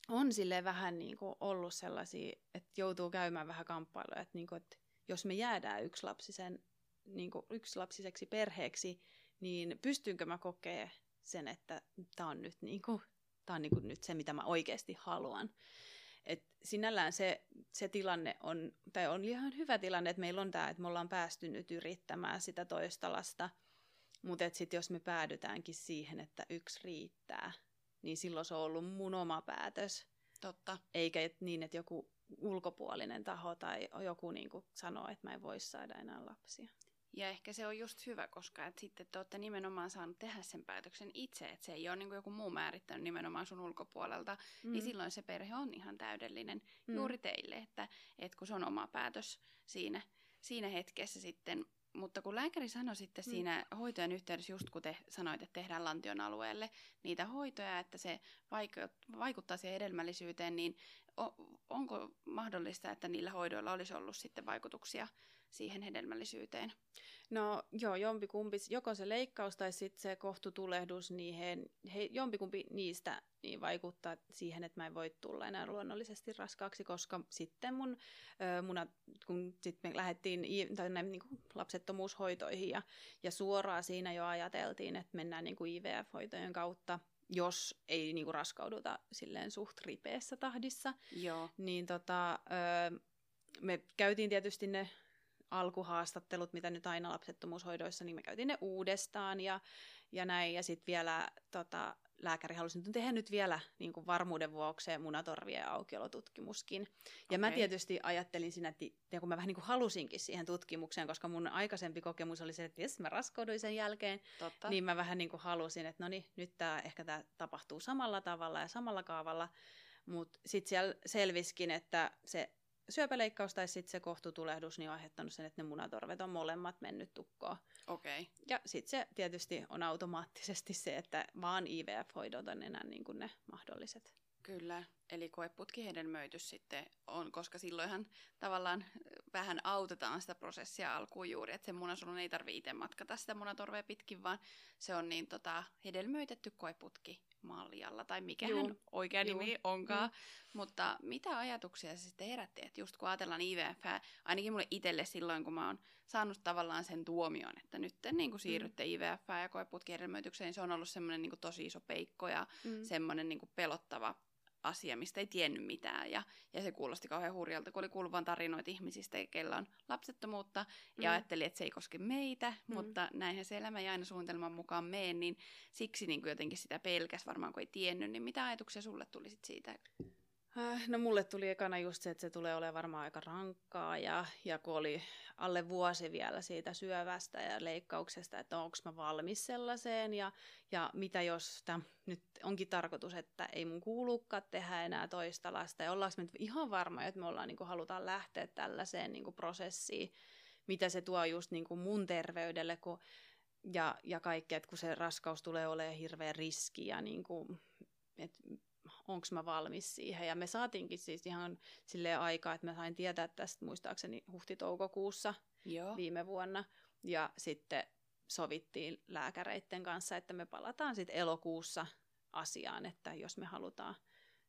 on sille vähän niin kuin ollut sellaisia, että joutuu käymään vähän kamppailuja, että, niin kuin, että jos me jäädään yksilapsisen, niin kuin yksilapsiseksi perheeksi, niin pystynkö mä kokea sen, että tämä on nyt, niin kuin, tää on niin kuin nyt se, mitä mä oikeasti haluan. Et sinällään se, se tilanne on, tai on ihan hyvä tilanne, että meillä on tämä, että me ollaan päästy nyt yrittämään sitä toista lasta, mutta sitten jos me päädytäänkin siihen, että yksi riittää, niin silloin se on ollut mun oma päätös. Totta. Eikä et niin, että joku ulkopuolinen taho tai joku niin kuin sanoo, että mä en voi saada enää lapsia. Ja ehkä se on just hyvä, koska et sitten te olette nimenomaan saanut tehdä sen päätöksen itse, että se ei ole niin kuin joku muu määrittänyt nimenomaan sun ulkopuolelta, niin mm. niin silloin se perhe on ihan täydellinen mm. juuri teille, että, että kun se on oma päätös siinä, siinä hetkessä sitten mutta kun lääkäri sanoi sitten mm. siinä hoitojen yhteydessä, just kun te sanoit, että tehdään lantion alueelle niitä hoitoja, että se vaikuttaa siihen hedelmällisyyteen, niin onko mahdollista, että niillä hoidoilla olisi ollut sitten vaikutuksia siihen hedelmällisyyteen? No joo, jompikumpi, joko se leikkaus tai sitten se kohtutulehdus, niin he, he, jompikumpi niistä niin vaikuttaa siihen, että mä en voi tulla enää luonnollisesti raskaaksi, koska sitten mun ö, munat, kun sitten me lähdettiin tai näin, niin kuin lapsettomuushoitoihin ja, ja suoraan siinä jo ajateltiin, että mennään niin kuin IVF-hoitojen kautta, jos ei niin kuin raskauduta silleen suht ripeässä tahdissa. Joo. Niin tota, ö, me käytiin tietysti ne alkuhaastattelut, mitä nyt aina lapsettomuushoidoissa, niin me käytiin ne uudestaan ja, ja näin. Ja sitten vielä tota, lääkäri halusi tehdä nyt vielä niin kuin varmuuden vuoksi munatorvien aukiolotutkimuskin. Ja okay. mä tietysti ajattelin siinä, että kun mä vähän niin kuin halusinkin siihen tutkimukseen, koska mun aikaisempi kokemus oli se, että jos mä raskauduin sen jälkeen, Totta. niin mä vähän niin kuin halusin, että no niin, nyt tää, ehkä tämä tapahtuu samalla tavalla ja samalla kaavalla. Mutta sitten siellä selviskin, että se syöpäleikkaus tai sitten se kohtutulehdus niin on aiheuttanut sen, että ne munatorvet on molemmat mennyt tukkoon. Okay. Ja sitten se tietysti on automaattisesti se, että vaan IVF-hoidot on enää niin kuin ne mahdolliset. Kyllä, eli koeputkihedelmöitys sitten on, koska silloinhan tavallaan vähän autetaan sitä prosessia alkuun juuri, että sen munasolun ei tarvitse itse matkata sitä munatorvea pitkin, vaan se on niin tota, hedelmöitetty koeputki maljalla, tai mikä hän oikea Juu. nimi onkaan. Mm. Mutta mitä ajatuksia se sitten herätti, että just kun ajatellaan IVF, ainakin mulle itselle silloin, kun mä oon saanut tavallaan sen tuomion, että nyt niin kuin siirrytte mm. IVF ja koeputkihedelmöitykseen, niin se on ollut semmoinen niin tosi iso peikko ja mm. semmoinen niin pelottava asia, mistä ei tiennyt mitään. Ja, ja se kuulosti kauhean hurjalta, kun oli kuullut vain tarinoita ihmisistä, kellä on lapsettomuutta. Ja mm. ajatteli, että se ei koske meitä, mm. mutta näinhän se elämä ei aina suunnitelman mukaan mene, niin siksi niin kuin jotenkin sitä pelkäs varmaan, kun ei tiennyt. Niin mitä ajatuksia sulle tuli sit siitä? Äh, no mulle tuli ekana just se, että se tulee olemaan varmaan aika rankkaa ja, ja kun oli alle vuosi vielä siitä syövästä ja leikkauksesta, että onko mä valmis sellaiseen ja, ja mitä jos tämä nyt onkin tarkoitus, että ei mun kuulukaan tehdä enää toista lasta ja ollaanko me ihan varma, että me ollaan, niin kuin, halutaan lähteä tällaiseen niin kuin, prosessiin, mitä se tuo just niin kuin mun terveydelle kun, ja, ja kaikkea, että kun se raskaus tulee olemaan hirveä riski ja niin kuin, että onko mä valmis siihen. Ja me saatiinkin siis ihan sille aikaa, että mä sain tietää tästä muistaakseni huhti-toukokuussa Joo. viime vuonna. Ja sitten sovittiin lääkäreiden kanssa, että me palataan sitten elokuussa asiaan, että jos me halutaan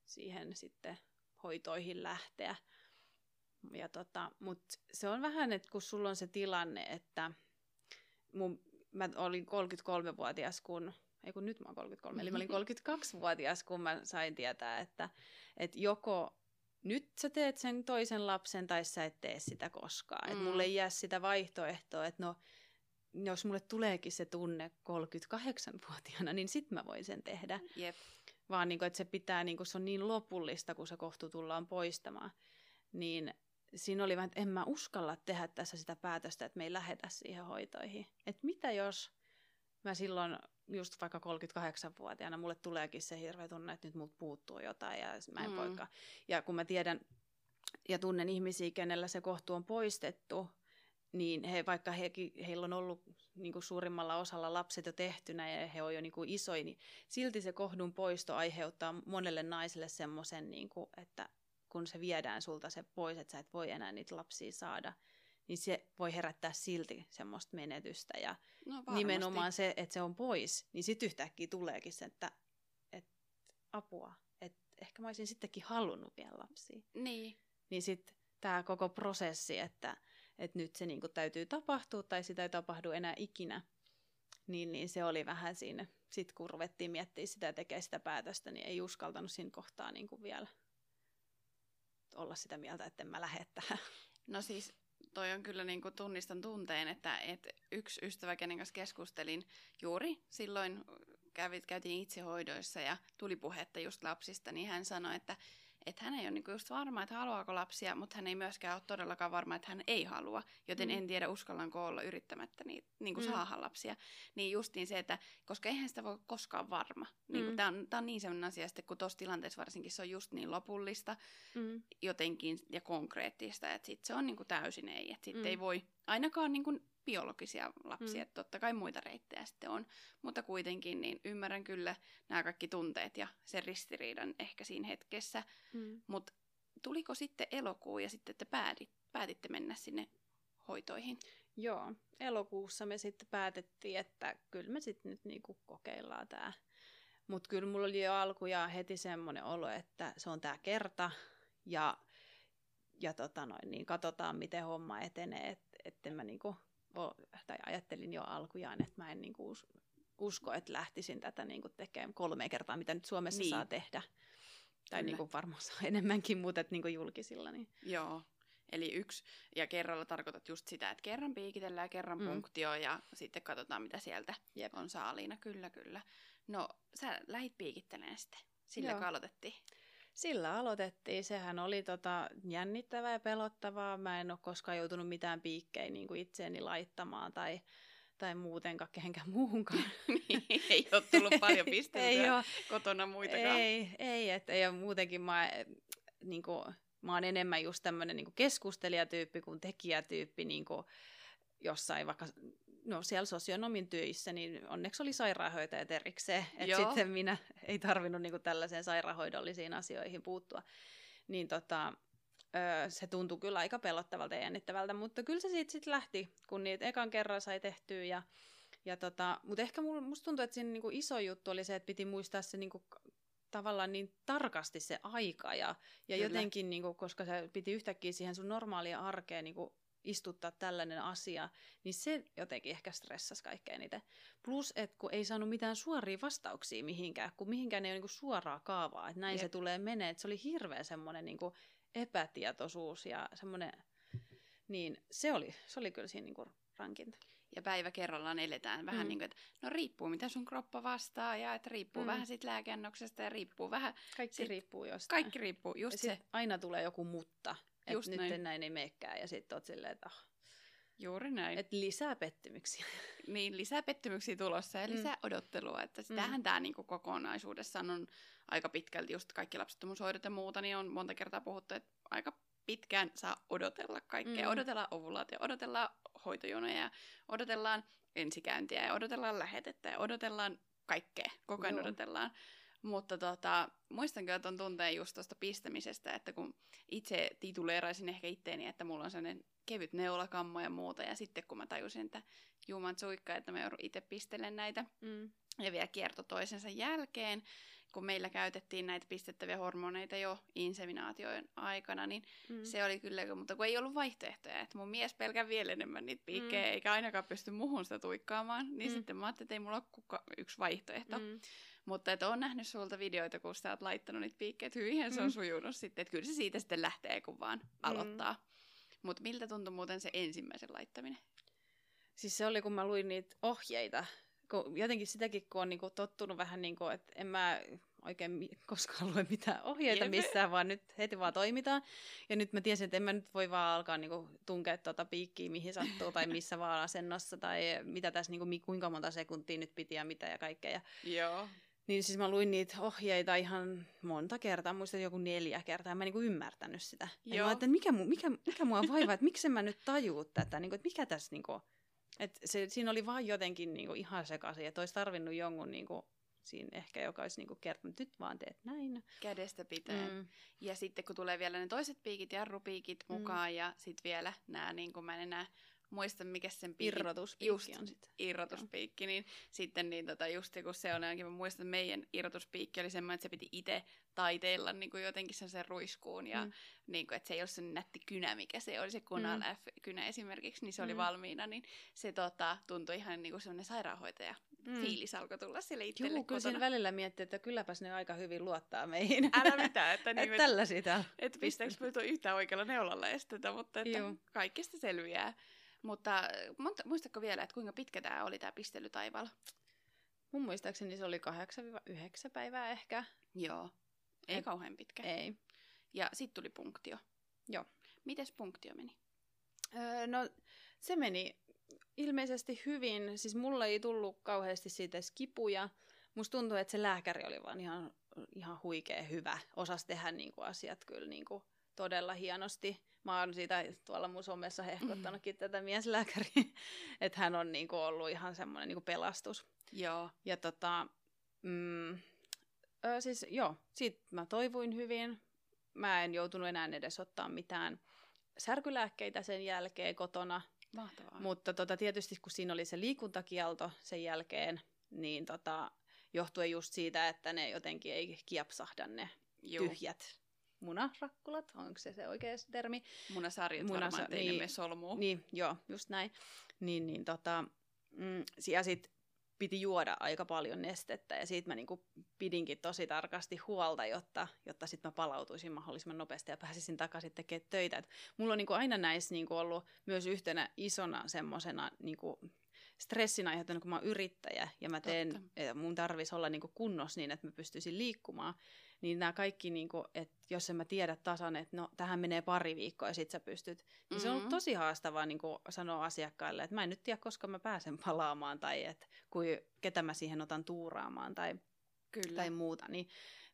siihen sitten hoitoihin lähteä. Ja tota, Mutta se on vähän, että kun sulla on se tilanne, että mun, mä olin 33-vuotias, kun ei kun nyt mä oon 33, eli mä olin [LAUGHS] 32-vuotias, kun mä sain tietää, että, että joko nyt sä teet sen toisen lapsen tai sä et tee sitä koskaan. Mm. Että mulle ei jää sitä vaihtoehtoa, että no jos mulle tuleekin se tunne 38-vuotiaana, niin sit mä voin sen tehdä. Jep. Vaan niin kuin, että se pitää, niin kuin, se on niin lopullista, kun se kohtu tullaan poistamaan. Niin siinä oli vähän, että en mä uskalla tehdä tässä sitä päätöstä, että me ei lähetä siihen hoitoihin. Että mitä jos mä silloin just vaikka 38-vuotiaana mulle tuleekin se hirveä tunne, että nyt mut puuttuu jotain ja mä en mm. poika. Ja kun mä tiedän ja tunnen ihmisiä, kenellä se kohtu on poistettu, niin he, vaikka he, heillä on ollut niin kuin suurimmalla osalla lapset jo tehtynä ja he on jo niin kuin isoja, niin silti se kohdun poisto aiheuttaa monelle naiselle semmoisen, niin kuin, että kun se viedään sulta se pois, että sä et voi enää niitä lapsia saada, niin se voi herättää silti semmoista menetystä. Ja no, nimenomaan se, että se on pois, niin sitten yhtäkkiä tuleekin se, että, että apua, että ehkä mä olisin sittenkin halunnut vielä lapsia. Niin. Niin sitten tämä koko prosessi, että, että nyt se niinku täytyy tapahtua tai sitä ei tapahdu enää ikinä, niin, niin se oli vähän siinä. Sitten kun ruvettiin miettimään sitä ja tekemään sitä päätöstä, niin ei uskaltanut siinä kohtaa niinku vielä olla sitä mieltä, että en mä lähde tähän. No siis toi on kyllä niin kuin tunnistan tunteen, että, että yksi ystävä, kenen kanssa keskustelin juuri silloin, kävit, käytiin itsehoidoissa ja tuli puhetta just lapsista, niin hän sanoi, että että hän ei ole niinku just varma, että haluaako lapsia, mutta hän ei myöskään ole todellakaan varma, että hän ei halua, joten mm. en tiedä uskallanko olla yrittämättä niin, niin kuin mm. saada lapsia. Niin justiin se, että koska eihän sitä voi koskaan varma. Niin mm. Tämä on, on niin sellainen asia, että kun tuossa tilanteessa varsinkin se on just niin lopullista mm. jotenkin ja konkreettista, että sit se on niin kuin täysin ei, että sitten mm. ei voi ainakaan niin kuin biologisia lapsia, mm. että totta kai muita reittejä sitten on, mutta kuitenkin niin ymmärrän kyllä nämä kaikki tunteet ja sen ristiriidan ehkä siinä hetkessä, mm. mutta tuliko sitten elokuu ja sitten te päätit, päätitte mennä sinne hoitoihin? Joo, elokuussa me sitten päätettiin, että kyllä me sitten nyt niinku kokeillaan tämä. Mutta kyllä mulla oli jo alkuja heti semmoinen olo, että se on tämä kerta ja, ja tota noin, niin katsotaan miten homma etenee, että et mä niinku tai ajattelin jo alkujaan, että mä en niin kuin usko, että lähtisin tätä niin kuin tekemään kolme kertaa, mitä nyt Suomessa niin. saa tehdä. Tai niin kuin varmaan saa [LAUGHS] enemmänkin, mutta niin kuin julkisilla. Niin. Joo, Eli yksi, ja kerralla tarkoitat just sitä, että kerran piikitellään, kerran mm. punktio, ja sitten katsotaan, mitä sieltä Jep. on saaliina. Kyllä, kyllä. No, sä lähit piikittelemään sitten. Sillä Joo. aloitettiin. Sillä aloitettiin. Sehän oli tota jännittävää ja pelottavaa. Mä en ole koskaan joutunut mitään piikkejä niin kuin itseeni laittamaan tai, tai muutenkaan kehenkään muuhunkaan. [LAUGHS] [LAUGHS] Niin, ei ole tullut paljon pisteltyä ei ole. kotona muitakaan. Ei, ei että ei ole muutenkin mä, niin kuin, mä oon enemmän just tämmöinen niin keskustelijatyyppi kuin tekijätyyppi niin kuin jossain vaikka no siellä sosionomin töissä, niin onneksi oli sairaanhoitajat erikseen, että sitten minä ei tarvinnut niinku tällaiseen sairaanhoidollisiin asioihin puuttua. Niin tota, se tuntui kyllä aika pelottavalta ja jännittävältä, mutta kyllä se siitä sitten lähti, kun niitä ekan kerran sai tehtyä. Ja, ja tota, mutta ehkä musta tuntuu, että siinä niinku iso juttu oli se, että piti muistaa se niinku tavallaan niin tarkasti se aika ja, ja jotenkin, niinku, koska se piti yhtäkkiä siihen sun normaalia arkeen niinku istuttaa tällainen asia, niin se jotenkin ehkä stressasi kaikkein eniten. Plus, että kun ei saanut mitään suoria vastauksia mihinkään, kun mihinkään ei ole niin suoraa kaavaa, että näin Jep. se tulee menee. Että se oli hirveä semmoinen niin epätietoisuus ja semmoinen, niin se oli, se oli kyllä siinä niin rankinta. Ja päivä kerrallaan eletään vähän mm. niin kuin, että no riippuu mitä sun kroppa vastaa ja että riippuu mm. vähän sit lääkeannoksesta ja riippuu vähän... Kaikki sit, riippuu jostain. Kaikki riippuu, just ja se. aina tulee joku mutta. Just nyt näin. näin ei meekään. Ja sitten oot silleen, että oh. Juuri näin. Et lisää pettymyksiä. [LAUGHS] niin, lisää pettymyksiä tulossa ja mm. lisää mm. odottelua. Että sitähän mm. tämä niinku kokonaisuudessaan on aika pitkälti, just kaikki lapsettomuushoidot ja muuta, niin on monta kertaa puhuttu, että aika pitkään saa odotella kaikkea. Mm. Odotellaan ovulaatio, odotellaan hoitojonoja ja odotellaan ensikäyntiä ja odotellaan lähetettä ja odotellaan kaikkea. Koko ajan Joo. odotellaan. Mutta tota, muistan kyllä tuon tunteen just tuosta pistämisestä, että kun itse tituleeraisin ehkä itteeni, että mulla on sellainen kevyt neulakammo ja muuta, ja sitten kun mä tajusin, että juman suikka, että mä joudun itse pistelen näitä, mm. ja vielä kierto toisensa jälkeen, kun meillä käytettiin näitä pistettäviä hormoneita jo inseminaation aikana, niin mm. se oli kyllä, mutta kun ei ollut vaihtoehtoja, että mun mies pelkää vielä enemmän niitä piikkejä, mm. eikä ainakaan pysty muhun sitä tuikkaamaan, niin mm. sitten mä ajattelin, että ei mulla ole kuka, yksi vaihtoehto. Mm. Mutta että on nähnyt sulta videoita, kun sä oot laittanut niitä piikkejä, että hyvinhän se on mm. sujunut sitten, että kyllä se siitä sitten lähtee, kun vaan mm. aloittaa. Mm. Mutta miltä tuntui muuten se ensimmäisen laittaminen? Siis se oli, kun mä luin niitä ohjeita, kun jotenkin sitäkin, kun on niinku tottunut vähän niin kuin, että en mä oikein koskaan lue mitään ohjeita missään, vaan nyt heti vaan toimitaan. Ja nyt mä tiesin, että en mä nyt voi vaan alkaa niinku tunkea tuota piikkiä, mihin sattuu, tai [LAUGHS] missä vaan asennossa, tai mitä tässä, niinku, kuinka monta sekuntia nyt piti ja mitä ja kaikkea. Ja Joo. Niin siis mä luin niitä ohjeita ihan monta kertaa, muistan joku neljä kertaa, mä en niinku ymmärtänyt sitä. Joo. Ja mä että mikä, mikä, mikä mua vaivaa, että miksi mä nyt tajuu tätä, niinku, että mikä tässä niinku, et se, siinä oli vaan jotenkin niinku ihan sekaisin, että olisi tarvinnut jonkun niinku, siinä ehkä, joka olisi niinku kertonut, että nyt vaan teet näin. Kädestä pitää. Mm. Ja sitten kun tulee vielä ne toiset piikit, jarrupiikit mm. mukaan mm. ja sitten vielä nämä, niin kuin mä en enää muista mikä sen piikki. Irrotuspiikki just, on sitten. Irrotuspiikki, niin sitten niin tota, just kun se on ainakin, mä muistan, että meidän irrotuspiikki oli semmoinen, että se piti itse taiteilla niin kuin jotenkin sen, sen ruiskuun ja mm. niin kuin, että se ei ole se nätti kynä, mikä se oli se Kunal mm. F-kynä esimerkiksi, niin se oli mm. valmiina, niin se tota, tuntui ihan niin kuin semmoinen sairaanhoitaja mm. fiilis alkoi tulla sille itselle Joo, kyllä siinä välillä miettii, että kylläpäs ne aika hyvin luottaa meihin. Älä mitään. Että, [LAUGHS] niin, et tällä sitä. Että pistääkö me yhtään oikealla neulalla estetä, mutta että kaikista selviää. Mutta muistatko vielä, että kuinka pitkä tämä oli tämä pistelytaival? Mun muistaakseni se oli 8-9 päivää ehkä. Joo. Ei Et, kauhean pitkä. Ei. Ja sitten tuli punktio. Joo. Mites punktio meni? Öö, no se meni ilmeisesti hyvin. Siis mulla ei tullut kauheasti siitä kipuja. Musta tuntuu, että se lääkäri oli vaan ihan, ihan huikea hyvä. Osas tehdä niinku asiat kyllä niinku todella hienosti. Mä oon siitä tuolla mun somessa hehkottanutkin mm. tätä mieslääkäriä, [LAUGHS] että hän on niinku ollut ihan semmoinen niinku pelastus. Joo. Ja tota, mm, ö, siis joo, siitä mä toivuin hyvin. Mä en joutunut enää edes ottaa mitään särkylääkkeitä sen jälkeen kotona. Mahtavaa. Mutta tota, tietysti kun siinä oli se liikuntakielto sen jälkeen, niin tota, johtuen just siitä, että ne jotenkin ei kiepsahda ne Juu. tyhjät munarakkulat, onko se se oikea termi? Munasarjat Munasa- varmaan, niin, me solmuu. Niin, joo, just näin. Niin, niin tota, mm, ja sitten piti juoda aika paljon nestettä ja siitä mä niinku pidinkin tosi tarkasti huolta, jotta, jotta sitten mä palautuisin mahdollisimman nopeasti ja pääsisin takaisin tekemään töitä. Et mulla on niinku aina näissä niinku ollut myös yhtenä isona semmoisena niinku stressin aiheuttanut, kun mä oon yrittäjä ja mä teen, Totta. mun tarvitsisi olla niinku kunnossa niin, että mä pystyisin liikkumaan, niin nämä kaikki, niin kuin, että jos en mä tiedä tasan, että no tähän menee pari viikkoa ja sit sä pystyt, niin mm-hmm. se on ollut mm-hmm. tosi haastavaa niin kuin sanoa asiakkaille, että mä en nyt tiedä, koska mä pääsen palaamaan tai että kui, ketä mä siihen otan tuuraamaan tai, Kyllä. tai muuta. Niin,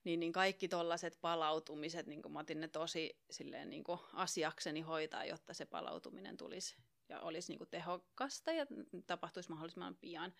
niin, niin kaikki tollaiset palautumiset, niin kuin mä otin ne tosi silleen, niin kuin asiakseni hoitaa, jotta se palautuminen tulisi ja olisi niin kuin tehokasta ja tapahtuisi mahdollisimman pian.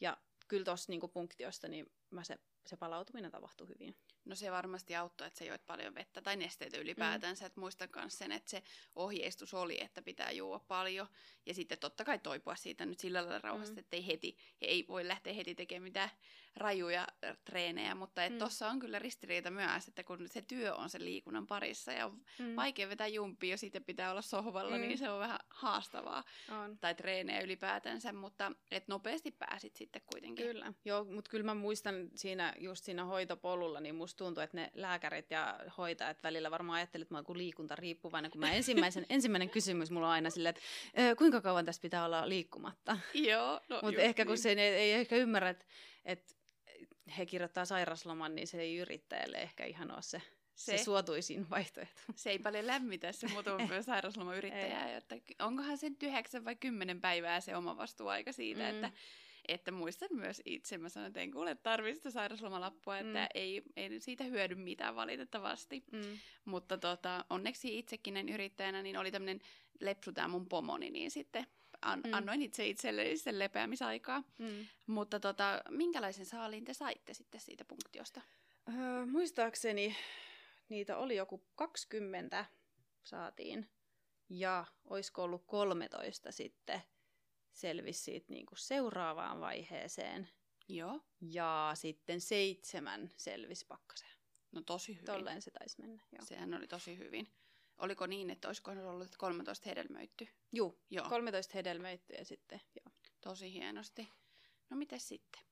Ja kyllä tuossa niin punktiosta niin mä se, se palautuminen tapahtui hyvin. No se varmasti auttoi, että sä joit paljon vettä tai nesteitä ylipäätänsä. Mm. Että muistan myös sen, että se ohjeistus oli, että pitää juoda paljon. Ja sitten totta kai toipua siitä nyt sillä lailla rauhassa, mm. että ei heti, ei voi lähteä heti tekemään mitään rajuja treenejä. Mutta että mm. tuossa on kyllä ristiriita myös, että kun se työ on sen liikunnan parissa ja on mm. vaikea vetää jumpia ja sitten pitää olla sohvalla, mm. niin se on vähän haastavaa. On. Tai treenejä ylipäätänsä, mutta että nopeasti pääsit sitten kuitenkin. Kyllä, joo, mutta kyllä mä muistan siinä just siinä hoitopolulla, niin musta musta tuntuu, että ne lääkärit ja hoitajat välillä varmaan ajattelivat, että mä oon liikunta riippuvainen, kun mä ensimmäisen, [LAUGHS] ensimmäinen kysymys mulla on aina silleen, että kuinka kauan tässä pitää olla liikkumatta. Joo, no Mutta ehkä kun niin. se ei, ei ehkä ymmärrä, että, että he kirjoittaa sairasloman, niin se ei yrittäjälle ehkä ihan ole se se, se suotuisin vaihtoehto. Se ei paljon lämmitä se muutama [LAUGHS] sairauslomayrittäjää, että onkohan se yhdeksän vai kymmenen päivää se oma vastuuaika siitä, mm. että että muistan myös itse, mä sanoin, että en kuule tarvista sairauslomalappua, että mm. ei, ei siitä hyödy mitään valitettavasti. Mm. Mutta tota, onneksi itsekin näin yrittäjänä, niin oli tämmöinen lepsu tämä mun pomoni, niin sitten an, mm. annoin itse itselleni sen lepeämisaikaa. Mm. Mutta tota, minkälaisen saaliin te saitte sitten siitä punktiosta? Öö, muistaakseni niitä oli joku 20 saatiin. Ja olisiko ollut 13 sitten selvisi siitä niin kuin seuraavaan vaiheeseen. Joo. Ja sitten seitsemän selvisi pakkaseen. No tosi hyvin. Tolleen se taisi mennä. Joo. Sehän oli tosi hyvin. Oliko niin, että olisiko ollut että 13 hedelmöitty? Juu, Joo. 13 hedelmöittyä sitten. Joo. Tosi hienosti. No miten sitten?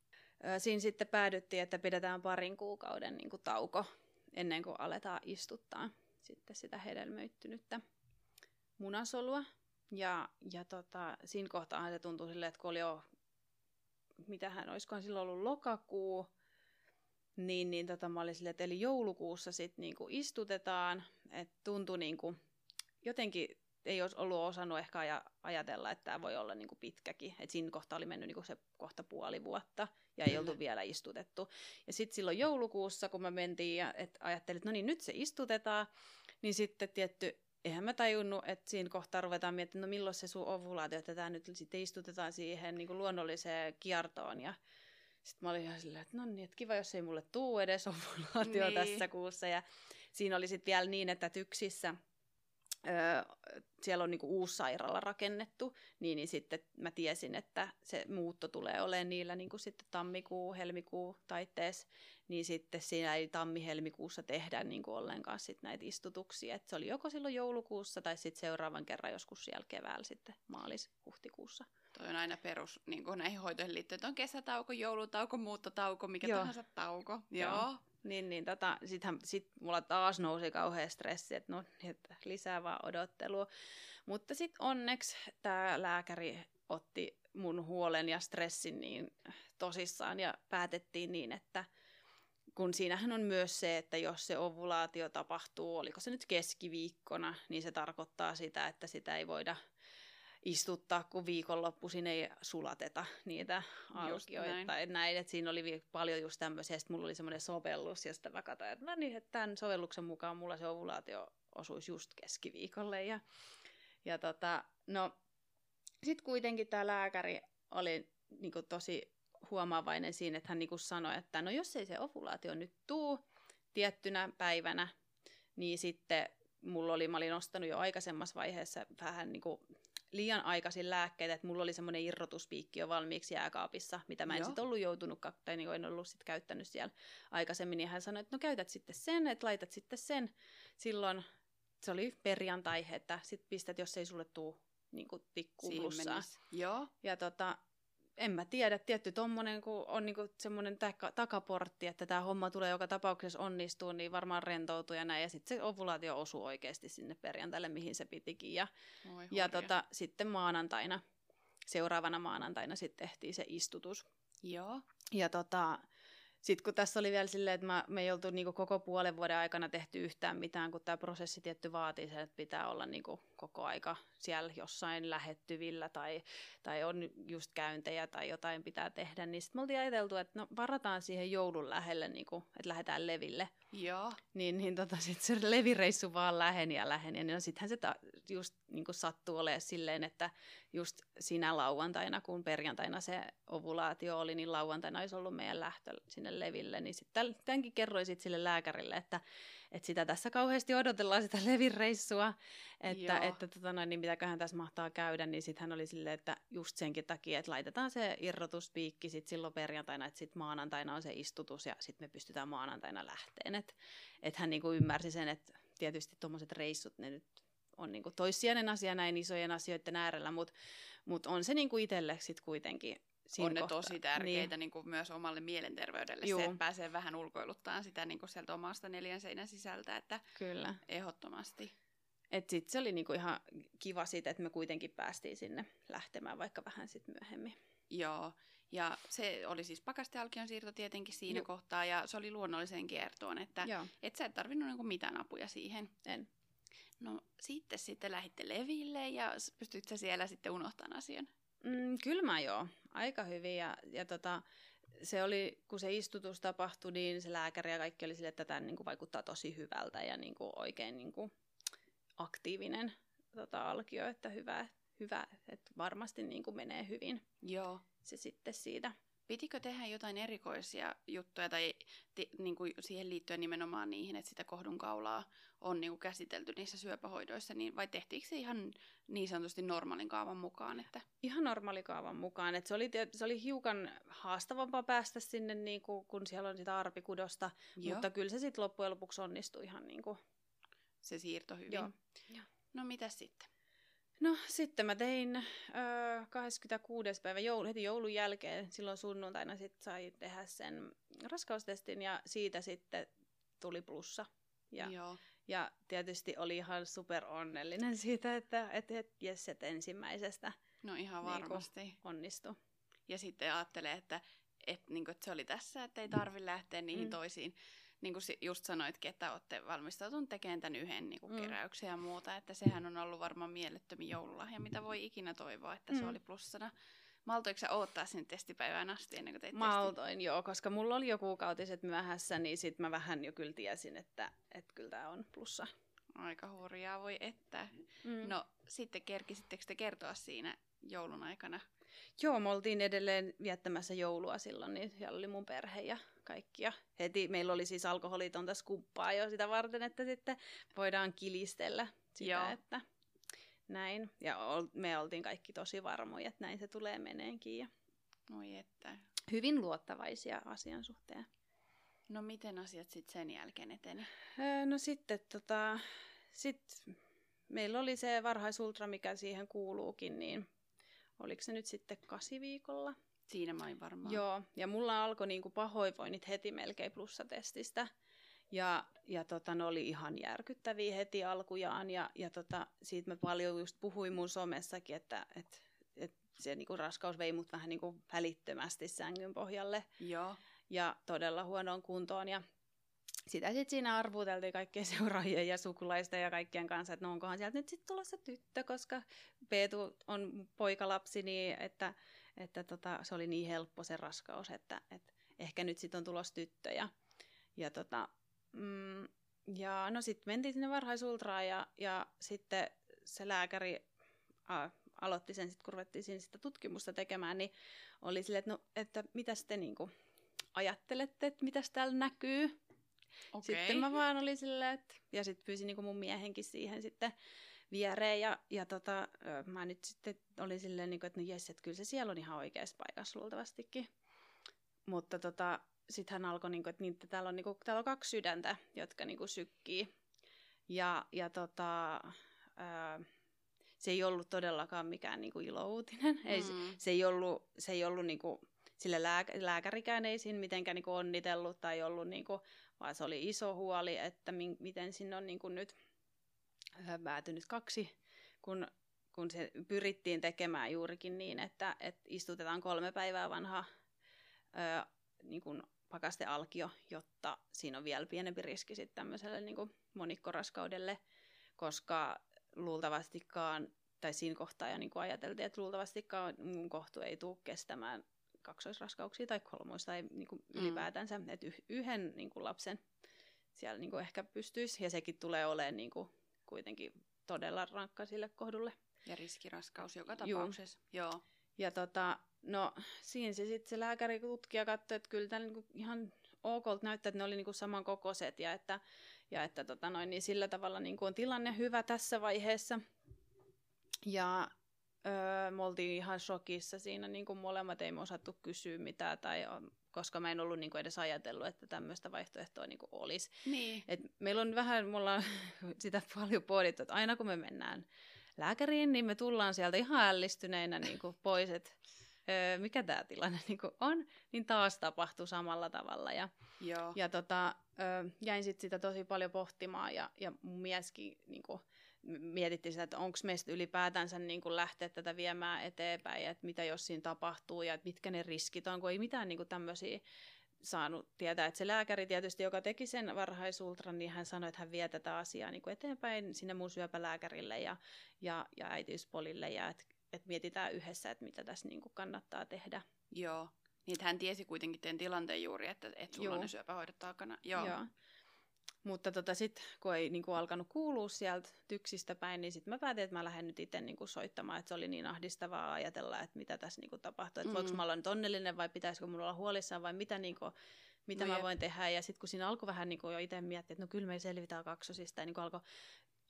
Siinä sitten päädyttiin, että pidetään parin kuukauden niin kuin tauko ennen kuin aletaan istuttaa sitten sitä hedelmöittynyttä munasolua. Ja, ja tota, siinä kohtaa se tuntui silleen, että kun oli jo, mitähän, olisikohan silloin ollut lokakuu, niin, niin tota, mä olin silleen, että eli joulukuussa sitten niinku istutetaan, että tuntui niinku, jotenkin ei olisi ollut osannut ehkä aja, ajatella, että tämä voi olla niinku pitkäkin. Et siinä kohtaa oli mennyt niinku se kohta puoli vuotta ja ei oltu vielä istutettu. Ja sitten silloin joulukuussa, kun mä mentiin ja et ajattelin, että no niin, nyt se istutetaan, niin sitten tietty, eihän mä tajunnut, että siinä kohtaa ruvetaan miettimään, no milloin se sun ovulaatio, että tämä nyt sitten istutetaan siihen niin kuin luonnolliseen kiertoon. Ja sitten mä olin ihan silleen, että no niin, että kiva, jos ei mulle tuu edes ovulaatio Niin. tässä kuussa. Ja siinä oli sitten vielä niin, että tyksissä Öö, siellä on niinku uusi sairaala rakennettu, niin, niin sitten mä tiesin, että se muutto tulee olemaan niillä niinku sitten tammikuu, helmikuu taitteessa, niin sitten siinä ei tammi-helmikuussa tehdä niinku ollenkaan sit näitä istutuksia. Et se oli joko silloin joulukuussa tai sitten seuraavan kerran joskus siellä keväällä sitten maalis-huhtikuussa. Toi on aina perus niin kuin näihin hoitoihin liittyen, että on kesätauko, joulutauko, muuttotauko, mikä Joo. tahansa tauko. Joo. Joo. Niin, niin tota, sittenhän, sit mulla taas nousi kauhean stressi, että no, että lisää vaan odottelua. Mutta sitten onneksi tämä lääkäri otti mun huolen ja stressin niin tosissaan ja päätettiin niin, että kun siinähän on myös se, että jos se ovulaatio tapahtuu, oliko se nyt keskiviikkona, niin se tarkoittaa sitä, että sitä ei voida istuttaa, kun viikonloppuisin ei sulateta niitä alkioita näin. näin. Että siinä oli paljon just tämmöisiä, sitten mulla oli semmoinen sovellus, ja sitten mä katsoin, että no niin, että tämän sovelluksen mukaan mulla se ovulaatio osuisi just keskiviikolle. Ja, ja tota, no, sitten kuitenkin tämä lääkäri oli niinku tosi huomaavainen siinä, että hän niinku sanoi, että no jos ei se ovulaatio nyt tuu tiettynä päivänä, niin sitten mulla oli, mä olin ostanut jo aikaisemmassa vaiheessa vähän niinku liian aikaisin lääkkeitä, että mulla oli semmoinen irrotuspiikki jo valmiiksi jääkaapissa, mitä mä en sitten ollut joutunut, tai niin en ollut sit käyttänyt siellä aikaisemmin, niin hän sanoi, että no käytät sitten sen, että laitat sitten sen silloin, se oli perjantai, että sit pistät, jos ei sulle tuu niin tikkuun plussaa. Joo. Ja tota, en mä tiedä, tietty tommonen, kun on niinku semmoinen taka, takaportti, että tämä homma tulee joka tapauksessa onnistuu, niin varmaan rentoutuu ja näin. Ja sitten se ovulaatio osuu oikeasti sinne perjantaille, mihin se pitikin. Ja, Oi ja tota, sitten maanantaina, seuraavana maanantaina sitten tehtiin se istutus. Joo. Ja tota, sitten kun tässä oli vielä silleen, että mä, me ei oltu niinku koko puolen vuoden aikana tehty yhtään mitään, kun tämä prosessi tietty vaatii sen, että pitää olla niinku koko aika siellä jossain lähettyvillä tai, tai on just käyntejä tai jotain pitää tehdä, niin sitten me oltiin ajateltu, että no varataan siihen joulun lähelle, niinku, että lähdetään leville. Joo. Niin, niin tota, sitten se levireissu vaan läheni ja läheni. Ja no sittenhän se ta- just niin sattuu olemaan silleen, että just siinä lauantaina, kun perjantaina se ovulaatio oli, niin lauantaina olisi ollut meidän lähtö sinne leville. Niin sitten tämänkin kerroin sit sille lääkärille, että, että sitä tässä kauheasti odotellaan sitä levireissua, että, Joo. että tota noin, niin mitäköhän tässä mahtaa käydä, niin sitten hän oli silleen, että just senkin takia, että laitetaan se irrotuspiikki sit silloin perjantaina, että sitten maanantaina on se istutus ja sitten me pystytään maanantaina lähteen. Että et hän niinku ymmärsi sen, että tietysti tuommoiset reissut, ne nyt on niinku toissijainen asia näin isojen asioiden äärellä, mutta mut on se niinku itselle sitten kuitenkin siinä on ne kohtaa. tosi tärkeitä niin. Niin myös omalle mielenterveydelle Juu. se, että pääsee vähän ulkoiluttaan sitä niin kuin sieltä omasta neljän seinän sisältä, että Niin, kyllä. ehdottomasti. Et sit se oli niinku ihan kiva siitä, että me kuitenkin päästiin sinne lähtemään vaikka vähän sit myöhemmin. Joo, ja se oli siis pakastealkion siirto tietenkin siinä Joo. kohtaa, ja se oli luonnolliseen kiertoon, että Joo, et sä et tarvinnut niinku mitään apuja siihen. en. No sitten sitten lähditte leville, ja pystyt sä siellä sitten unohtamaan asian? Mm, kyllä mä joo, aika hyvin. Ja, ja tota, se oli, kun se istutus tapahtui, niin se lääkäri ja kaikki oli sille, että tämä niin kuin vaikuttaa tosi hyvältä ja niin kuin oikein niin kuin aktiivinen tota, alkio, että hyvä, hyvä että varmasti niin kuin menee hyvin Joo. se sitten siitä Pitikö tehdä jotain erikoisia juttuja tai ti, niin kuin siihen liittyen nimenomaan niihin, että sitä kohdun kaulaa on niin kuin käsitelty niissä syöpähoidoissa, niin vai tehtiinkö se ihan niin sanotusti normaalin kaavan mukaan? Että... Ihan normaali kaavan mukaan. Että se, oli, se oli hiukan haastavampaa päästä sinne, niin kuin, kun siellä on sitä arpikudosta, Joo. mutta kyllä se sitten loppujen lopuksi onnistui ihan niin kuin... Se siirto hyvin. Joo. No mitä sitten? No sitten mä tein ö, 26. päivä joulu, heti joulun jälkeen, silloin sunnuntaina sit sai tehdä sen raskaustestin ja siitä sitten tuli plussa. Ja, Joo. ja tietysti oli ihan super onnellinen [LAUGHS] siitä, että et, et, yes, et ensimmäisestä No ihan niinku varmasti. Niin onnistui. Ja sitten ajattelee, että, et, niin kuin, että se oli tässä, että ei tarvitse lähteä niihin mm. toisiin niin kuin just sanoitkin, että olette valmistautunut tekemään tämän yhden niin kuin mm. keräyksen ja muuta, että sehän on ollut varmaan mielettömin joululahja, mitä voi ikinä toivoa, että mm. se oli plussana. Maltoiko sä odottaa sinne testipäivään asti ennen kuin teit Maltoin, testin? joo, koska mulla oli jo kuukautiset myöhässä, niin sit mä vähän jo kyllä tiesin, että, että kyllä tämä on plussa. Aika hurjaa voi että. Mm. No sitten kerkisittekö te kertoa siinä joulun aikana? Joo, me oltiin edelleen viettämässä joulua silloin, niin siellä oli mun perhe ja kaikki. Ja heti meillä oli siis alkoholitonta skumppaa jo sitä varten, että sitten voidaan kilistellä sitä, Joo. että näin. Ja me oltiin kaikki tosi varmoja, että näin se tulee meneenkin. Ja Oi että. Hyvin luottavaisia asian suhteen. No miten asiat sitten sen jälkeen eteni? no sitten tota, sit meillä oli se varhaisultra, mikä siihen kuuluukin, niin oliko se nyt sitten kasi viikolla? Siinä mä varmaan. Joo, ja mulla alkoi niinku pahoinvoinnit heti melkein plussatestistä. Ja, ja tota, ne oli ihan järkyttäviä heti alkujaan. Ja, ja tota, siitä mä paljon just puhuin mun somessakin, että et, et se niinku raskaus vei mut vähän niinku välittömästi sängyn pohjalle. Joo. Ja todella huonoon kuntoon. Ja sitä sitten siinä arvuteltiin kaikkien [LAUGHS] seuraajien ja sukulaisten ja kaikkien kanssa, että no onkohan sieltä nyt sitten tulossa tyttö, koska Peetu on poikalapsi, niin että, että tota, se oli niin helppo se raskaus, että, että ehkä nyt sitten on tulossa tyttö. Ja, ja, tota, mm, ja no sitten mentiin sinne varhaisultraan ja, ja sitten se lääkäri a, aloitti sen, sit, kun ruvettiin siinä sitä tutkimusta tekemään, niin oli silleen, että, no, että mitä te niinku ajattelette, että mitä täällä näkyy. Okay. Sitten mä vaan olin silleen, että, ja sitten pyysin niinku mun miehenkin siihen sitten viereen, ja, ja tota, mä nyt sitten olin silleen, niinku, että no jes, että kyllä se siellä on ihan oikeassa paikassa luultavastikin. Mutta tota, sitten hän alkoi, niinku, että, niin, että täällä, on, niinku, täällä on kaksi sydäntä, jotka niinku sykkii. Ja, ja tota, ää, se ei ollut todellakaan mikään niinku ilouutinen. Mm. Ei, se, se ei ollut, se ei ollut niinku, sille lääk- lääkärikään ei siinä mitenkään niinku onnitellut tai ollut niinku vaan se oli iso huoli, että mi- miten sinne on niin kuin nyt päätynyt kaksi, kun, kun se pyrittiin tekemään juurikin niin, että, että istutetaan kolme päivää vanha ö, niin kuin pakastealkio, jotta siinä on vielä pienempi riski sitten tämmöiselle niin kuin monikkoraskaudelle, koska luultavastikaan, tai siinä kohtaa jo niin kuin ajateltiin, että luultavastikaan mun kohtu ei tule kestämään kaksoisraskauksia tai kolmoista tai niin kuin mm. ylipäätänsä, että yhden niin kuin lapsen siellä niin kuin ehkä pystyisi, ja sekin tulee olemaan niin kuin kuitenkin todella rankka sille kohdulle. Ja riskiraskaus joka tapauksessa, joo. joo. Ja tota, no siinä se sitten se lääkäri tutkija katsoi, että kyllä tämä niinku ihan ok näyttää, että ne oli niinku samankokoiset ja että, ja että tota noin, niin sillä tavalla niinku on tilanne hyvä tässä vaiheessa. Ja Öö, me oltiin ihan shokissa siinä, niin kuin molemmat ei me osattu kysyä mitään, tai, koska mä en ollut niin kuin edes ajatellut, että tämmöistä vaihtoehtoa niin kuin olisi. Niin. Et meillä on vähän, me ollaan [LAUGHS] sitä paljon pohdittu, että aina kun me mennään lääkäriin, niin me tullaan sieltä ihan ällistyneinä niin kuin pois, että öö, mikä tämä tilanne [LAUGHS] niin kuin on, niin taas tapahtuu samalla tavalla. Ja, Joo. ja tota, öö, jäin sitten sitä tosi paljon pohtimaan, ja, ja mun mieskin niin kuin, mietittiin sitä, että onko meistä ylipäätänsä niin kuin lähteä tätä viemään eteenpäin, että mitä jos siinä tapahtuu, ja että mitkä ne riskit on, kun ei mitään niin kuin tämmöisiä saanut tietää. Että se lääkäri tietysti, joka teki sen varhaisultran, niin hän sanoi, että hän vie tätä asiaa niin kuin eteenpäin sinne mun syöpälääkärille ja, ja, ja äitiyspolille, ja että et mietitään yhdessä, että mitä tässä niin kuin kannattaa tehdä. Joo, niin hän tiesi kuitenkin teidän tilanteen juuri, että, että sulla Joo. on ne syöpähoidot takana. Joo. Joo. Mutta tota, sitten kun ei niin kuin, alkanut kuulua sieltä tyksistä päin, niin sitten mä päätin, että mä lähden nyt itse niin kuin, soittamaan, että se oli niin ahdistavaa ajatella, että mitä tässä niin kuin, tapahtuu, että mm. voiko mä olla nyt onnellinen vai pitäisikö mulla olla huolissaan vai mitä, niin kuin, mitä no mä voin tehdä. Ja sitten kun siinä alkoi vähän niin kuin, jo itse miettiä, että no kyllä me selvitään kaksosista, ja niin kuin, alkoi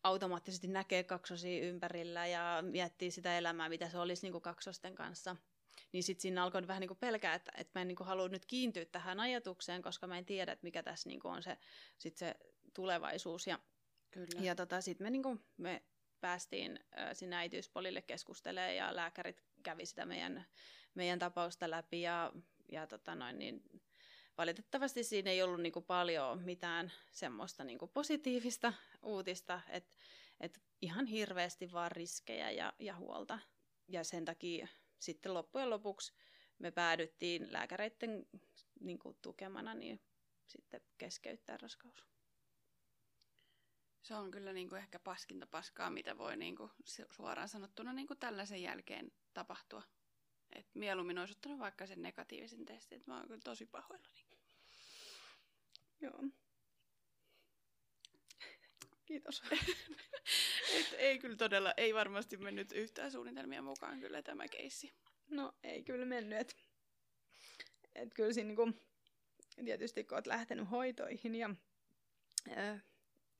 automaattisesti näkee kaksosia ympärillä ja miettii sitä elämää, mitä se olisi niin kuin, kaksosten kanssa – niin sitten siinä alkoi vähän niin kuin pelkää, että, että mä en niin kuin halua nyt kiintyä tähän ajatukseen, koska mä en tiedä, että mikä tässä niin kuin on se, sit se tulevaisuus. Ja, Kyllä. ja tota, sitten me, niin kuin, me päästiin sinne äitiyspolille keskustelemaan ja lääkärit kävi sitä meidän, meidän tapausta läpi ja, ja tota noin, niin valitettavasti siinä ei ollut niin kuin paljon mitään semmoista niin kuin positiivista uutista, että et ihan hirveästi vaan riskejä ja, ja huolta. Ja sen takia sitten loppujen lopuksi me päädyttiin lääkäreiden niin kuin, tukemana niin sitten keskeyttää raskaus. Se on kyllä niin kuin ehkä paskinta paskaa, mitä voi niin kuin, suoraan sanottuna niin kuin tällaisen jälkeen tapahtua. Et mieluummin olisi ottanut vaikka sen negatiivisen testin, että mä oon kyllä tosi pahoillani. Joo. Kiitos. [LAUGHS] Et ei kyllä todella, ei varmasti mennyt yhtään suunnitelmia mukaan kyllä tämä keissi. No ei kyllä mennyt. Et, et kyllä siinä niinku, tietysti kun olet lähtenyt hoitoihin ja ö,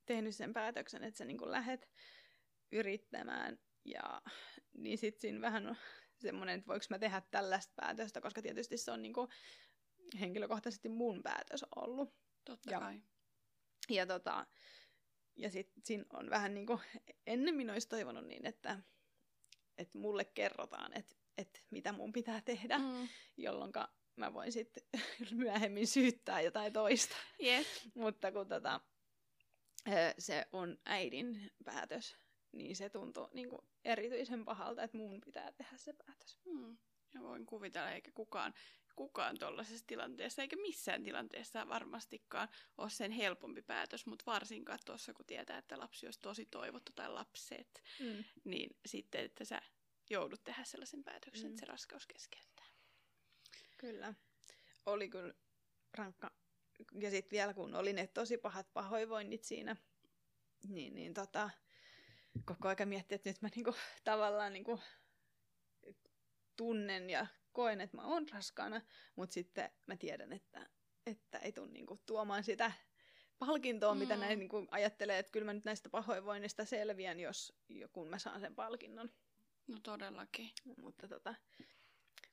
tehnyt sen päätöksen, että sä niinku lähet yrittämään, ja, niin sitten siinä vähän on semmoinen, että voiko mä tehdä tällaista päätöstä, koska tietysti se on niinku henkilökohtaisesti mun päätös ollut. Totta ja, kai. Ja tota, ja sitten siinä on vähän niin kuin, ennemmin olisi toivonut niin, että, että mulle kerrotaan, että, että mitä mun pitää tehdä, mm. jolloin mä voin sitten [LAUGHS] myöhemmin syyttää jotain toista. Yes. Mutta kun tota, se on äidin päätös, niin se tuntuu niin kuin erityisen pahalta, että mun pitää tehdä se päätös. Mm. Ja voin kuvitella, eikä kukaan kukaan tuollaisessa tilanteessa, eikä missään tilanteessa varmastikaan ole sen helpompi päätös, mutta varsinkaan tuossa, kun tietää, että lapsi olisi tosi toivottu tai lapset, mm. niin sitten, että sä joudut tehdä sellaisen päätöksen, mm. että se raskaus keskeyttää. Kyllä. Oli kyllä rankka. Ja sitten vielä kun oli ne tosi pahat pahoinvoinnit siinä, niin, niin tota, koko aika miettii, että nyt mä niinku, tavallaan niinku, tunnen ja koen, että mä oon raskaana, mutta sitten mä tiedän, että, että ei tule niinku tuomaan sitä palkintoa, mm. mitä näin niinku ajattelee, että kyllä mä nyt näistä pahoinvoinnista selviän, jos kun mä saan sen palkinnon. No todellakin. Mutta tota,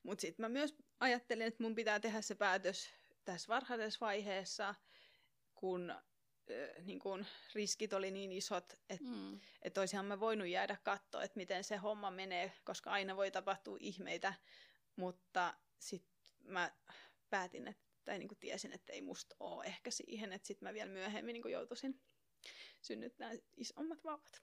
mut sitten mä myös ajattelin, että mun pitää tehdä se päätös tässä varhaisessa vaiheessa, kun niin kun riskit oli niin isot, että mm. et olisihan mä voinut jäädä katsoa, että miten se homma menee, koska aina voi tapahtua ihmeitä, mutta sitten mä päätin, että, tai niin kuin tiesin, että ei musta ole ehkä siihen, että sitten mä vielä myöhemmin niin kuin joutuisin synnyttämään isommat vauvat.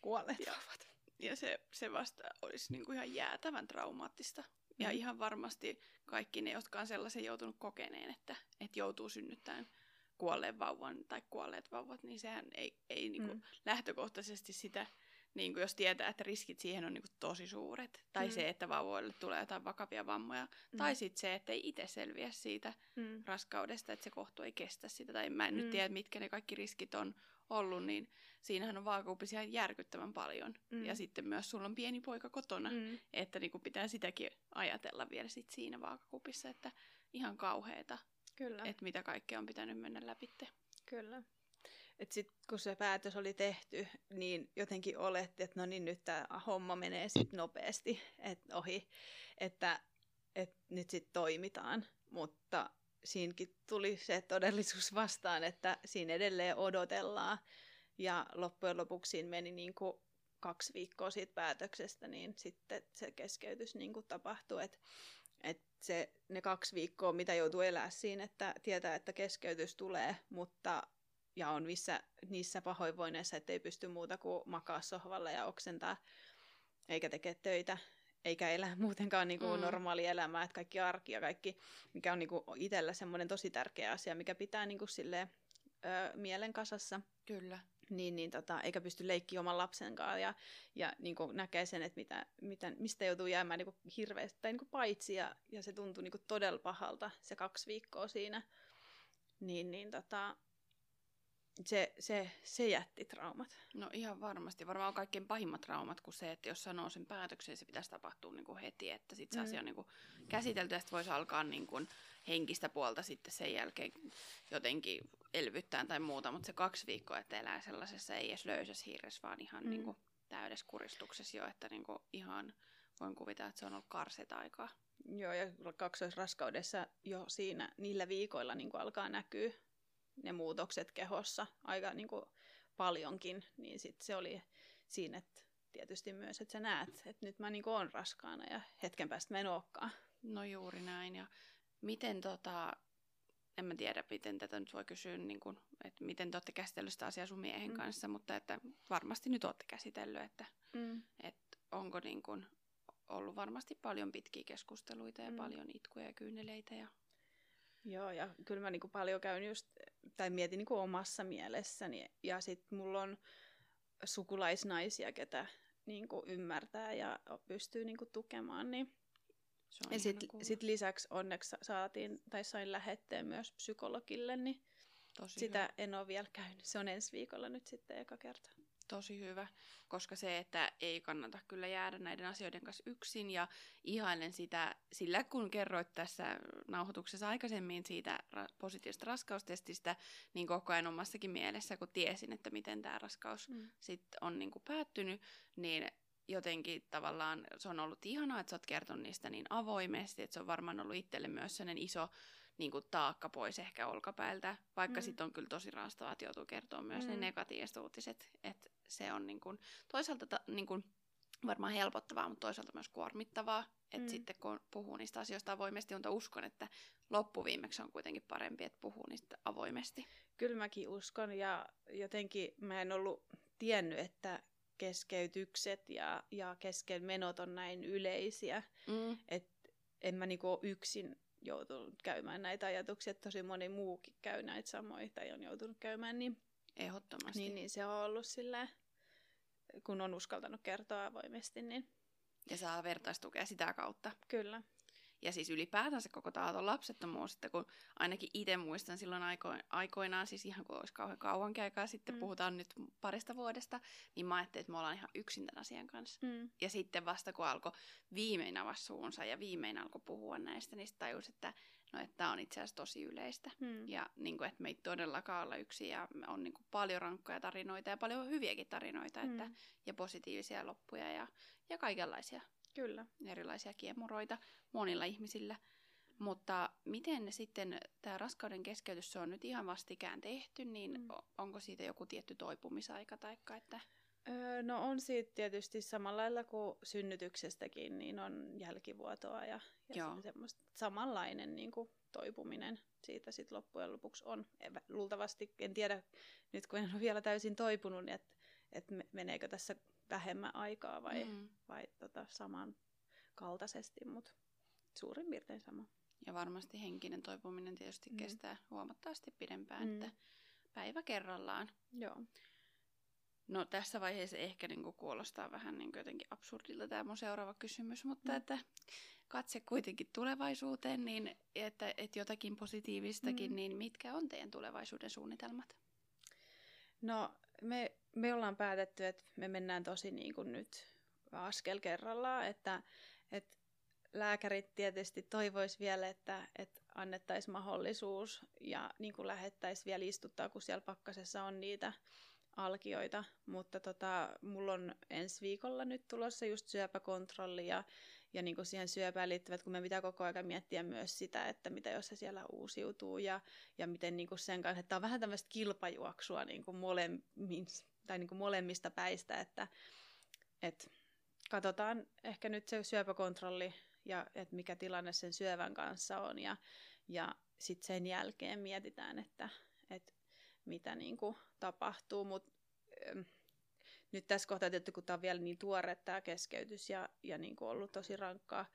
Kuolleet ja, vauvat. Ja se, se vasta olisi niin kuin ihan jäätävän traumaattista. Ja mm. ihan varmasti kaikki ne, jotka on sellaisen joutunut kokeneen, että, että joutuu synnyttämään kuolleen vauvan tai kuolleet vauvat, niin sehän ei, ei niin kuin mm. lähtökohtaisesti sitä niin kuin jos tietää, että riskit siihen on niin kuin tosi suuret. Tai mm. se, että vauvoille tulee jotain vakavia vammoja. Mm. Tai sitten se, että ei itse selviä siitä mm. raskaudesta, että se kohtu ei kestä sitä. Tai mä en mm. nyt tiedä, mitkä ne kaikki riskit on ollut, niin siinähän on vaakakupissa järkyttävän paljon. Mm. Ja sitten myös sulla on pieni poika kotona, mm. että niin kuin pitää sitäkin ajatella vielä sit siinä vaakakupissa, että ihan kauheeta, Kyllä. että mitä kaikkea on pitänyt mennä läpi. Kyllä että sitten kun se päätös oli tehty, niin jotenkin oletti, että no niin nyt tämä homma menee sitten nopeasti et ohi, että et nyt sitten toimitaan. Mutta siinäkin tuli se todellisuus vastaan, että siinä edelleen odotellaan. Ja loppujen lopuksi siinä meni niin kuin kaksi viikkoa siitä päätöksestä, niin sitten se keskeytys niin kuin tapahtui. Että et se, ne kaksi viikkoa, mitä joutuu elää siinä, että tietää, että keskeytys tulee, mutta ja on missä, niissä pahoinvoineissa, että ei pysty muuta kuin makaa sohvalla ja oksentaa, eikä tekee töitä, eikä elää [LAUGHS] muutenkaan niin kuin mm. normaali elämää, että kaikki arki ja kaikki, mikä on niin kuin itsellä semmoinen tosi tärkeä asia, mikä pitää niin kuin silleen, ö, mielen kasassa. Kyllä. Niin, niin tota, eikä pysty leikkiä oman lapsen kanssa ja, ja niin kuin näkee sen, että mitä, mitä, mistä joutuu jäämään niin kuin hirveästi tai niin kuin paitsi ja, ja se tuntui niin kuin todella pahalta se kaksi viikkoa siinä. Niin, niin tota, se, se, se jätti traumat. No ihan varmasti. Varmaan kaikkein pahimmat traumat kuin se, että jos sanoo sen päätöksen, se pitäisi tapahtua niin kuin heti, että sitten se mm. asia on niin kuin käsitelty ja sitten voisi alkaa niin kuin henkistä puolta sitten sen jälkeen jotenkin elvyttää tai muuta, mutta se kaksi viikkoa, että elää sellaisessa ei edes löysässä hiiressä, vaan ihan mm. niin kuin täydessä kuristuksessa jo, että niin kuin ihan voin kuvitella, että se on ollut karset aikaa. Joo, ja kaksoisraskaudessa jo siinä niillä viikoilla niin kuin alkaa näkyä ne muutokset kehossa aika niin kuin paljonkin, niin sit se oli siinä, että tietysti myös, että sä näet, että nyt mä niin kuin raskaana ja hetken päästä mä en olekaan. No juuri näin, ja miten tota, en mä tiedä, miten tätä nyt voi kysyä, niin kuin, että miten te olette käsitellyt sitä asiaa sun miehen mm. kanssa, mutta että varmasti nyt olette käsitellyt, että, mm. että onko niin kuin, ollut varmasti paljon pitkiä keskusteluita ja mm. paljon itkuja ja kyyneleitä. Ja... Joo, ja kyllä mä niinku paljon käyn just, tai mietin niinku omassa mielessäni, ja sitten mulla on sukulaisnaisia, ketä niinku ymmärtää ja pystyy niinku tukemaan, niin ja sitten sit lisäksi onneksi saatiin, tai sain lähetteen myös psykologille, niin Tosi sitä hyvä. en ole vielä käynyt. Se on ensi viikolla nyt sitten eka kerta tosi hyvä, koska se, että ei kannata kyllä jäädä näiden asioiden kanssa yksin ja ihailen sitä, sillä kun kerroit tässä nauhoituksessa aikaisemmin siitä ra- positiivisesta raskaustestistä, niin koko ajan omassakin mielessä, kun tiesin, että miten tämä raskaus mm. sit on niin kuin päättynyt, niin jotenkin tavallaan se on ollut ihanaa, että sä oot kertonut niistä niin avoimesti, että se on varmaan ollut itselle myös sellainen iso niin kuin taakka pois ehkä olkapäältä, vaikka mm. sitten on kyllä tosi raastavaa, että joutuu kertoa myös mm. ne negatiiviset uutiset, että se on niin kuin, toisaalta ta, niin kuin, varmaan helpottavaa, mutta toisaalta myös kuormittavaa, että mm. sitten kun puhuu niistä asioista avoimesti, mutta uskon, että loppuviimeksi on kuitenkin parempi, että puhuu niistä avoimesti. Kyllä mäkin uskon ja jotenkin mä en ollut tiennyt, että keskeytykset ja, ja keskenmenot on näin yleisiä, mm. että en mä niinku yksin joutunut käymään näitä ajatuksia, että tosi moni muukin käy näitä samoja tai on joutunut käymään, niin, Ehdottomasti. niin, niin se on ollut silleen, kun on uskaltanut kertoa avoimesti. Niin... Ja saa vertaistukea sitä kautta. Kyllä. Ja siis ylipäätänsä koko taaton lapsettomuus, että kun ainakin itse muistan silloin aiko- aikoinaan, siis ihan kun olisi kauhean kauan aikaa sitten, mm. puhutaan nyt parista vuodesta, niin mä ajattelin, että me ollaan ihan yksin tämän asian kanssa. Mm. Ja sitten vasta kun alkoi viimein avaa suunsa ja viimein alkoi puhua näistä, niin tajusi, että no, että tämä on itse asiassa tosi yleistä. Mm. Ja niin kuin, että me ei todellakaan olla yksin ja on niin kuin, paljon rankkoja tarinoita ja paljon hyviäkin tarinoita mm. että, ja positiivisia loppuja ja, ja kaikenlaisia Kyllä. erilaisia kiemuroita monilla ihmisillä. Mutta miten sitten tämä raskauden keskeytys, se on nyt ihan vastikään tehty, niin mm. onko siitä joku tietty toipumisaika taikka, että... Öö, no on siitä tietysti samalla lailla kuin synnytyksestäkin, niin on jälkivuotoa ja, ja semmoista samanlainen niin kuin toipuminen siitä sitten loppujen lopuksi on. Luultavasti, en tiedä nyt kun en ole vielä täysin toipunut, niin että et meneekö tässä vähemmän aikaa vai, mm. vai tota, samankaltaisesti, mutta suurin piirtein sama. Ja varmasti henkinen toipuminen tietysti mm. kestää huomattavasti pidempään, mm. että päivä kerrallaan. Joo. No tässä vaiheessa ehkä niin kuin kuulostaa vähän niin kuin jotenkin absurdilta tämä mun seuraava kysymys, mutta mm. että katse kuitenkin tulevaisuuteen, niin että, että jotakin positiivistakin, mm. niin mitkä on teidän tulevaisuuden suunnitelmat? No me, me ollaan päätetty, että me mennään tosi niin kuin nyt askel kerrallaan, että, että lääkärit tietysti toivois vielä, että, että annettaisiin mahdollisuus ja niin kuin lähettäisiin vielä istuttaa, kun siellä pakkasessa on niitä alkioita, mutta tota, mulla on ensi viikolla nyt tulossa just syöpäkontrolli ja ja niin siihen syöpään liittyvät, kun me pitää koko ajan miettiä myös sitä, että mitä jos se siellä uusiutuu ja, ja miten niin sen kanssa, että on vähän tämmöistä kilpajuoksua niin molemmin, tai niin molemmista päistä, että, että katsotaan ehkä nyt se syöpäkontrolli ja että mikä tilanne sen syövän kanssa on ja, ja sitten sen jälkeen mietitään, että, että mitä niin kuin tapahtuu, mutta nyt tässä kohtaa tietysti, kun tämä on vielä niin tuore tämä keskeytys ja, ja niin kuin ollut tosi rankka,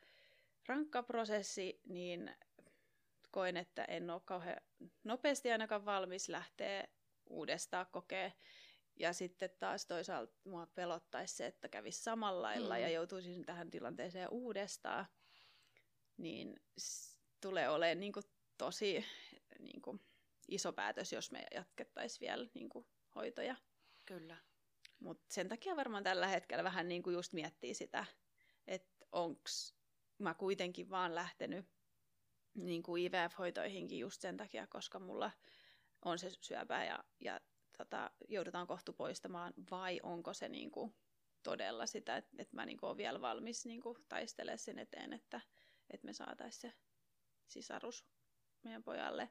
rankka prosessi, niin koen, että en ole kauhean nopeasti ainakaan valmis lähteä uudestaan kokea. Ja sitten taas toisaalta mua pelottaisi se, että kävisi samalla lailla mm. ja joutuisin tähän tilanteeseen uudestaan. Niin tulee olemaan niin kuin tosi niin kuin iso päätös, jos me jatkettaisiin vielä niin kuin, hoitoja. Kyllä. Mutta sen takia varmaan tällä hetkellä vähän niin kuin just miettii sitä, että onks mä kuitenkin vaan lähtenyt niin kuin IVF-hoitoihinkin just sen takia, koska mulla on se syöpä ja, ja tota, joudutaan kohtu poistamaan, vai onko se niin kuin todella sitä, että, että mä niin kuin olen vielä valmis niin kuin taistelemaan sen eteen, että, että me saataisiin se sisarus meidän pojalle.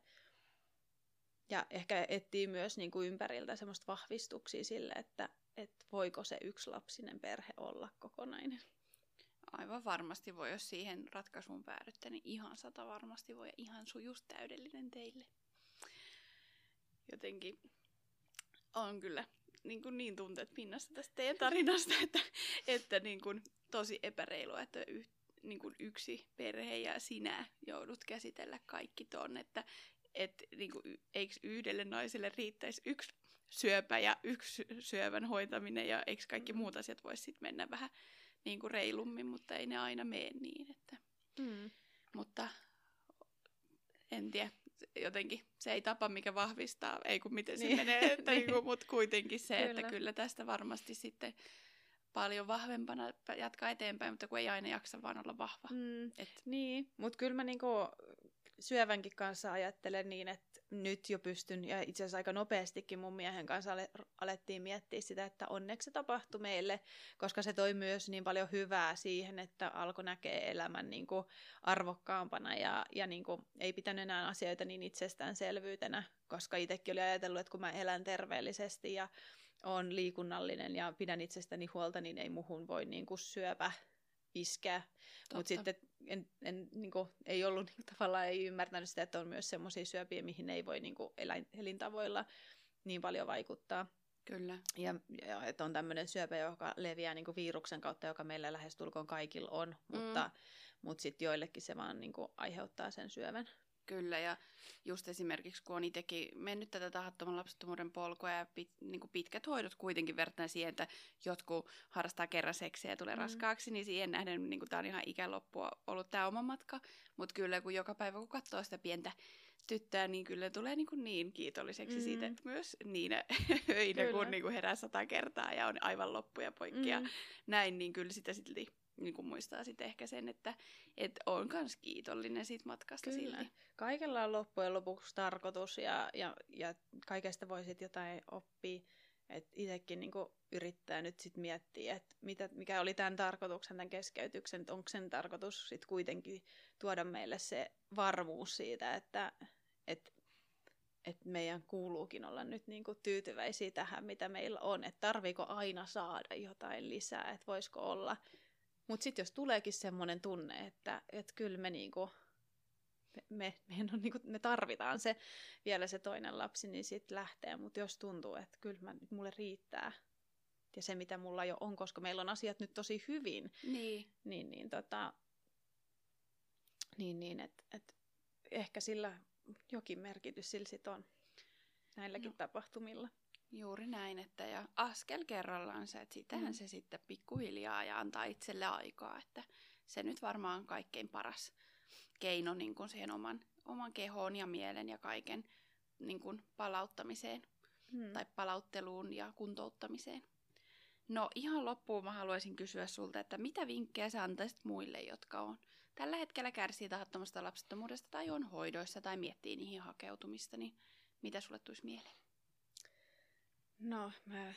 Ja ehkä etsii myös niin kuin ympäriltä semmoista vahvistuksia sille, että, että voiko se yksi lapsinen perhe olla kokonainen. Aivan varmasti voi, jos siihen ratkaisuun päädytte, niin ihan sata varmasti voi ja ihan sujus täydellinen teille. Jotenkin on kyllä niin, kuin niin tunteet pinnassa tästä teidän tarinasta, että, että niin kuin tosi epäreilua, että y, niin kuin yksi perhe ja sinä joudut käsitellä kaikki ton, että et, niin kuin, eikö yhdelle naiselle riittäisi yksi syöpä ja yksi syövän hoitaminen ja eikö kaikki mm. muut asiat voisi sitten mennä vähän niin kuin reilummin, mutta ei ne aina mene niin. Että. Mm. Mutta en tiedä, jotenkin se ei tapa, mikä vahvistaa, ei kun miten se niin. menee, että [LAUGHS] niin. niin mutta kuitenkin se, kyllä. että kyllä tästä varmasti sitten paljon vahvempana jatkaa eteenpäin, mutta kun ei aina jaksa vaan olla vahva. Mm, Et. Niin, mutta kyllä mä niinku syövänkin kanssa ajattelen niin, että nyt jo pystyn, ja itse asiassa aika nopeastikin mun miehen kanssa alettiin miettiä sitä, että onneksi se tapahtui meille, koska se toi myös niin paljon hyvää siihen, että alkoi näkee elämän niin kuin arvokkaampana ja, ja niin kuin ei pitänyt enää asioita niin itsestäänselvyytenä, koska itsekin oli ajatellut, että kun mä elän terveellisesti ja on liikunnallinen ja pidän itsestäni huolta, niin ei muhun voi niin kuin syöpä iskeä. Mutta sitten en, en, niin kuin, ei ollut niin, tavallaan ei ymmärtänyt sitä, että on myös semmoisia syöpiä, mihin ei voi niin kuin, eläin, elintavoilla niin paljon vaikuttaa. Kyllä. Ja, ja että on tämmöinen syöpä, joka leviää niin kuin viruksen kautta, joka meillä lähestulkoon kaikilla on, mutta, mm. mutta sitten joillekin se vaan niin kuin, aiheuttaa sen syövän. Kyllä, ja just esimerkiksi kun on itsekin mennyt tätä tahattoman lapsettomuuden polkua ja pit, niin kuin pitkät hoidot kuitenkin vertaan siihen, että jotkut harrastaa kerran seksiä ja tulee mm. raskaaksi, niin siihen nähden niin kuin tämä on ihan ikäloppua ollut tämä oma matka. Mutta kyllä kun joka päivä kun katsoo sitä pientä tyttöä, niin kyllä tulee niin, kuin niin kiitolliseksi mm. siitä, että myös niinä [LAUGHS] öinä, kun niin kuin herää sata kertaa ja on aivan loppuja poikkia mm. näin, niin kyllä sitä silti niin kuin muistaa sitten ehkä sen, että et on myös kiitollinen siitä matkasta Kyllä. silti. Kaikella on loppujen lopuksi tarkoitus ja, ja, ja kaikesta voi sitten jotain oppia. Että itsekin niinku yrittää nyt sitten miettiä, että mitä, mikä oli tämän tarkoituksen, tämän keskeytyksen, että onko sen tarkoitus sitten kuitenkin tuoda meille se varmuus siitä, että, että että meidän kuuluukin olla nyt niinku tyytyväisiä tähän, mitä meillä on. Että tarviiko aina saada jotain lisää, että voisiko olla mutta sitten jos tuleekin semmoinen tunne, että et kyllä me, niinku, me, me, on niinku, me tarvitaan se vielä se toinen lapsi, niin sitten lähtee. Mutta jos tuntuu, että kyllä mä, mulle riittää ja se, mitä mulla jo on, koska meillä on asiat nyt tosi hyvin, niin, niin, niin, tota, niin, niin että et ehkä sillä jokin merkitys sillä sit on näilläkin no. tapahtumilla. Juuri näin, että ja askel kerrallaan se, että sitähän mm. se sitten pikkuhiljaa ja antaa itselle aikaa, että se nyt varmaan on kaikkein paras keino niin kuin siihen oman, oman kehoon ja mielen ja kaiken niin kuin palauttamiseen mm. tai palautteluun ja kuntouttamiseen. No ihan loppuun mä haluaisin kysyä sulta, että mitä vinkkejä sä antaisit muille, jotka on tällä hetkellä kärsii tahattomasta lapsettomuudesta tai on hoidoissa tai miettii niihin hakeutumista, niin mitä sulle tulisi mieleen? No, mä,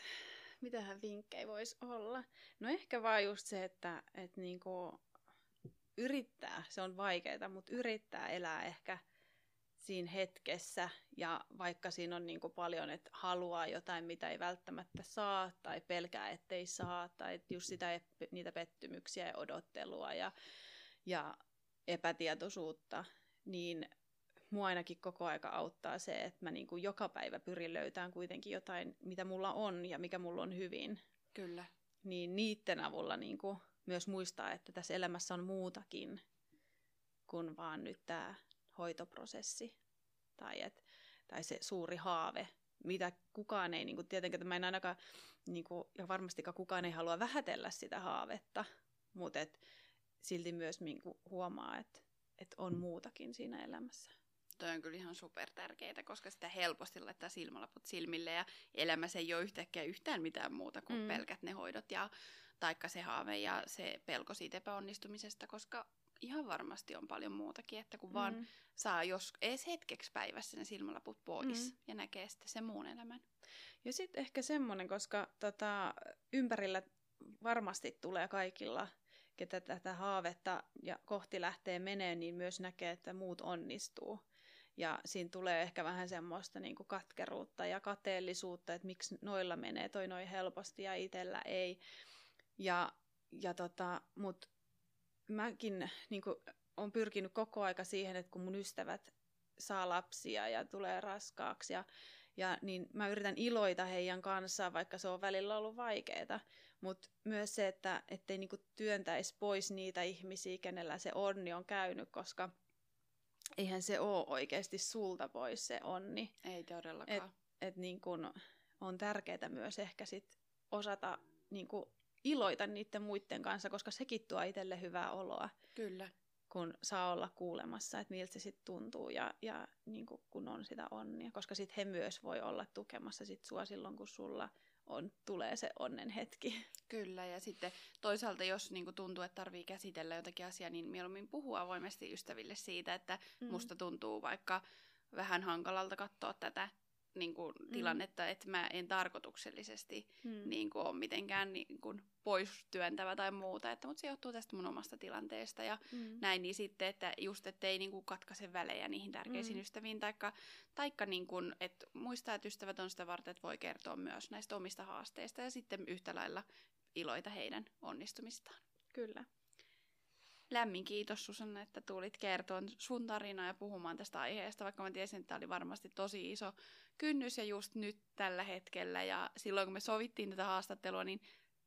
mitähän vinkkejä voisi olla? No ehkä vaan just se, että et niinku yrittää, se on vaikeaa, mutta yrittää elää ehkä siinä hetkessä ja vaikka siinä on niin paljon, että haluaa jotain, mitä ei välttämättä saa tai pelkää, ettei saa tai just sitä, niitä pettymyksiä ja odottelua ja, ja epätietoisuutta, niin mua ainakin koko aika auttaa se, että mä niin kuin joka päivä pyrin löytämään kuitenkin jotain, mitä mulla on ja mikä mulla on hyvin. Kyllä. Niin niiden avulla niin kuin myös muistaa, että tässä elämässä on muutakin kuin vaan nyt tämä hoitoprosessi tai, et, tai se suuri haave, mitä kukaan ei, niin kuin, tietenkään mä en ainakaan, niin kuin, ja varmastikaan kukaan ei halua vähätellä sitä haavetta, mutta et, silti myös niin kuin, huomaa, että et on muutakin siinä elämässä. Toi on kyllä ihan super tärkeää, koska sitä helposti laittaa silmälaput silmille ja elämässä ei ole yhtäkkiä yhtään mitään muuta kuin mm. pelkät ne hoidot ja taikka se haave ja se pelko siitä epäonnistumisesta, koska ihan varmasti on paljon muutakin, että kun mm. vaan saa jos edes hetkeksi päivässä ne silmälaput pois mm. ja näkee sitten sen muun elämän. Ja sitten ehkä semmoinen, koska tota, ympärillä varmasti tulee kaikilla, ketä tätä haavetta ja kohti lähtee menee, niin myös näkee, että muut onnistuu. Ja siinä tulee ehkä vähän semmoista niin kuin katkeruutta ja kateellisuutta, että miksi noilla menee toi noin helposti ja itsellä ei. Ja, ja tota, mut mäkin niin kuin, on pyrkinyt koko aika siihen, että kun mun ystävät saa lapsia ja tulee raskaaksi ja, ja niin mä yritän iloita heidän kanssaan, vaikka se on välillä ollut vaikeaa. Mutta myös se, että ettei niinku työntäisi pois niitä ihmisiä, kenellä se onni on käynyt, koska eihän se ole oikeasti sulta pois se onni. Ei todellakaan. Et, et niin kun on tärkeää myös ehkä sit osata niin iloita niiden muiden kanssa, koska sekin tuo itselle hyvää oloa. Kyllä. Kun saa olla kuulemassa, että miltä se sitten tuntuu ja, ja niin kun on sitä onnia. Koska sitten he myös voi olla tukemassa sit sua silloin, kun sulla on, tulee se onnen hetki. Kyllä, ja sitten toisaalta jos niin tuntuu, että tarvii käsitellä jotakin asiaa, niin mieluummin puhua avoimesti ystäville siitä, että mm. musta tuntuu vaikka vähän hankalalta katsoa tätä niin kuin, mm. tilannetta, että mä en tarkoituksellisesti mm. niin kuin, ole mitenkään niin kuin, pois työntävä tai muuta, että, mutta se johtuu tästä mun omasta tilanteesta ja mm. näin, niin sitten, että just ettei niin kuin, katkaise välejä niihin tärkeisiin mm. ystäviin, taikka, taikka niin kuin, että muistaa, että ystävät on sitä varten, että voi kertoa myös näistä omista haasteista ja sitten yhtä lailla iloita heidän onnistumistaan. Kyllä. Lämmin kiitos Susanna, että tulit kertomaan sun tarinaa ja puhumaan tästä aiheesta, vaikka mä tiesin, että tämä oli varmasti tosi iso kynnys ja just nyt tällä hetkellä. Ja silloin kun me sovittiin tätä haastattelua, niin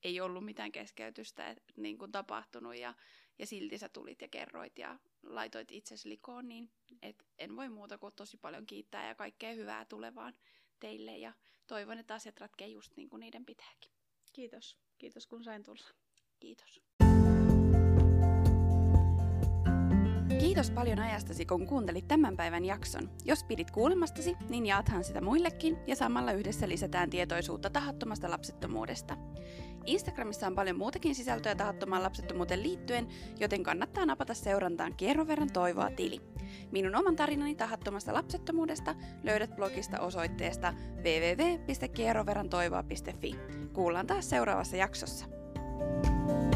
ei ollut mitään keskeytystä niin kuin tapahtunut ja, ja silti sä tulit ja kerroit ja laitoit itsesi likoon, niin et en voi muuta kuin tosi paljon kiittää ja kaikkea hyvää tulevaan teille ja toivon, että asiat ratkee just niin kuin niiden pitääkin. Kiitos. Kiitos kun sain tulla. Kiitos. Kiitos paljon ajastasi, kun kuuntelit tämän päivän jakson. Jos pidit kuulemastasi, niin jaathan sitä muillekin ja samalla yhdessä lisätään tietoisuutta tahattomasta lapsettomuudesta. Instagramissa on paljon muutakin sisältöä tahattomaan lapsettomuuteen liittyen, joten kannattaa napata seurantaan kierron verran toivoa tili. Minun oman tarinani tahattomasta lapsettomuudesta löydät blogista osoitteesta www.kierroverrantoivoa.fi. Kuullaan taas seuraavassa jaksossa. thank you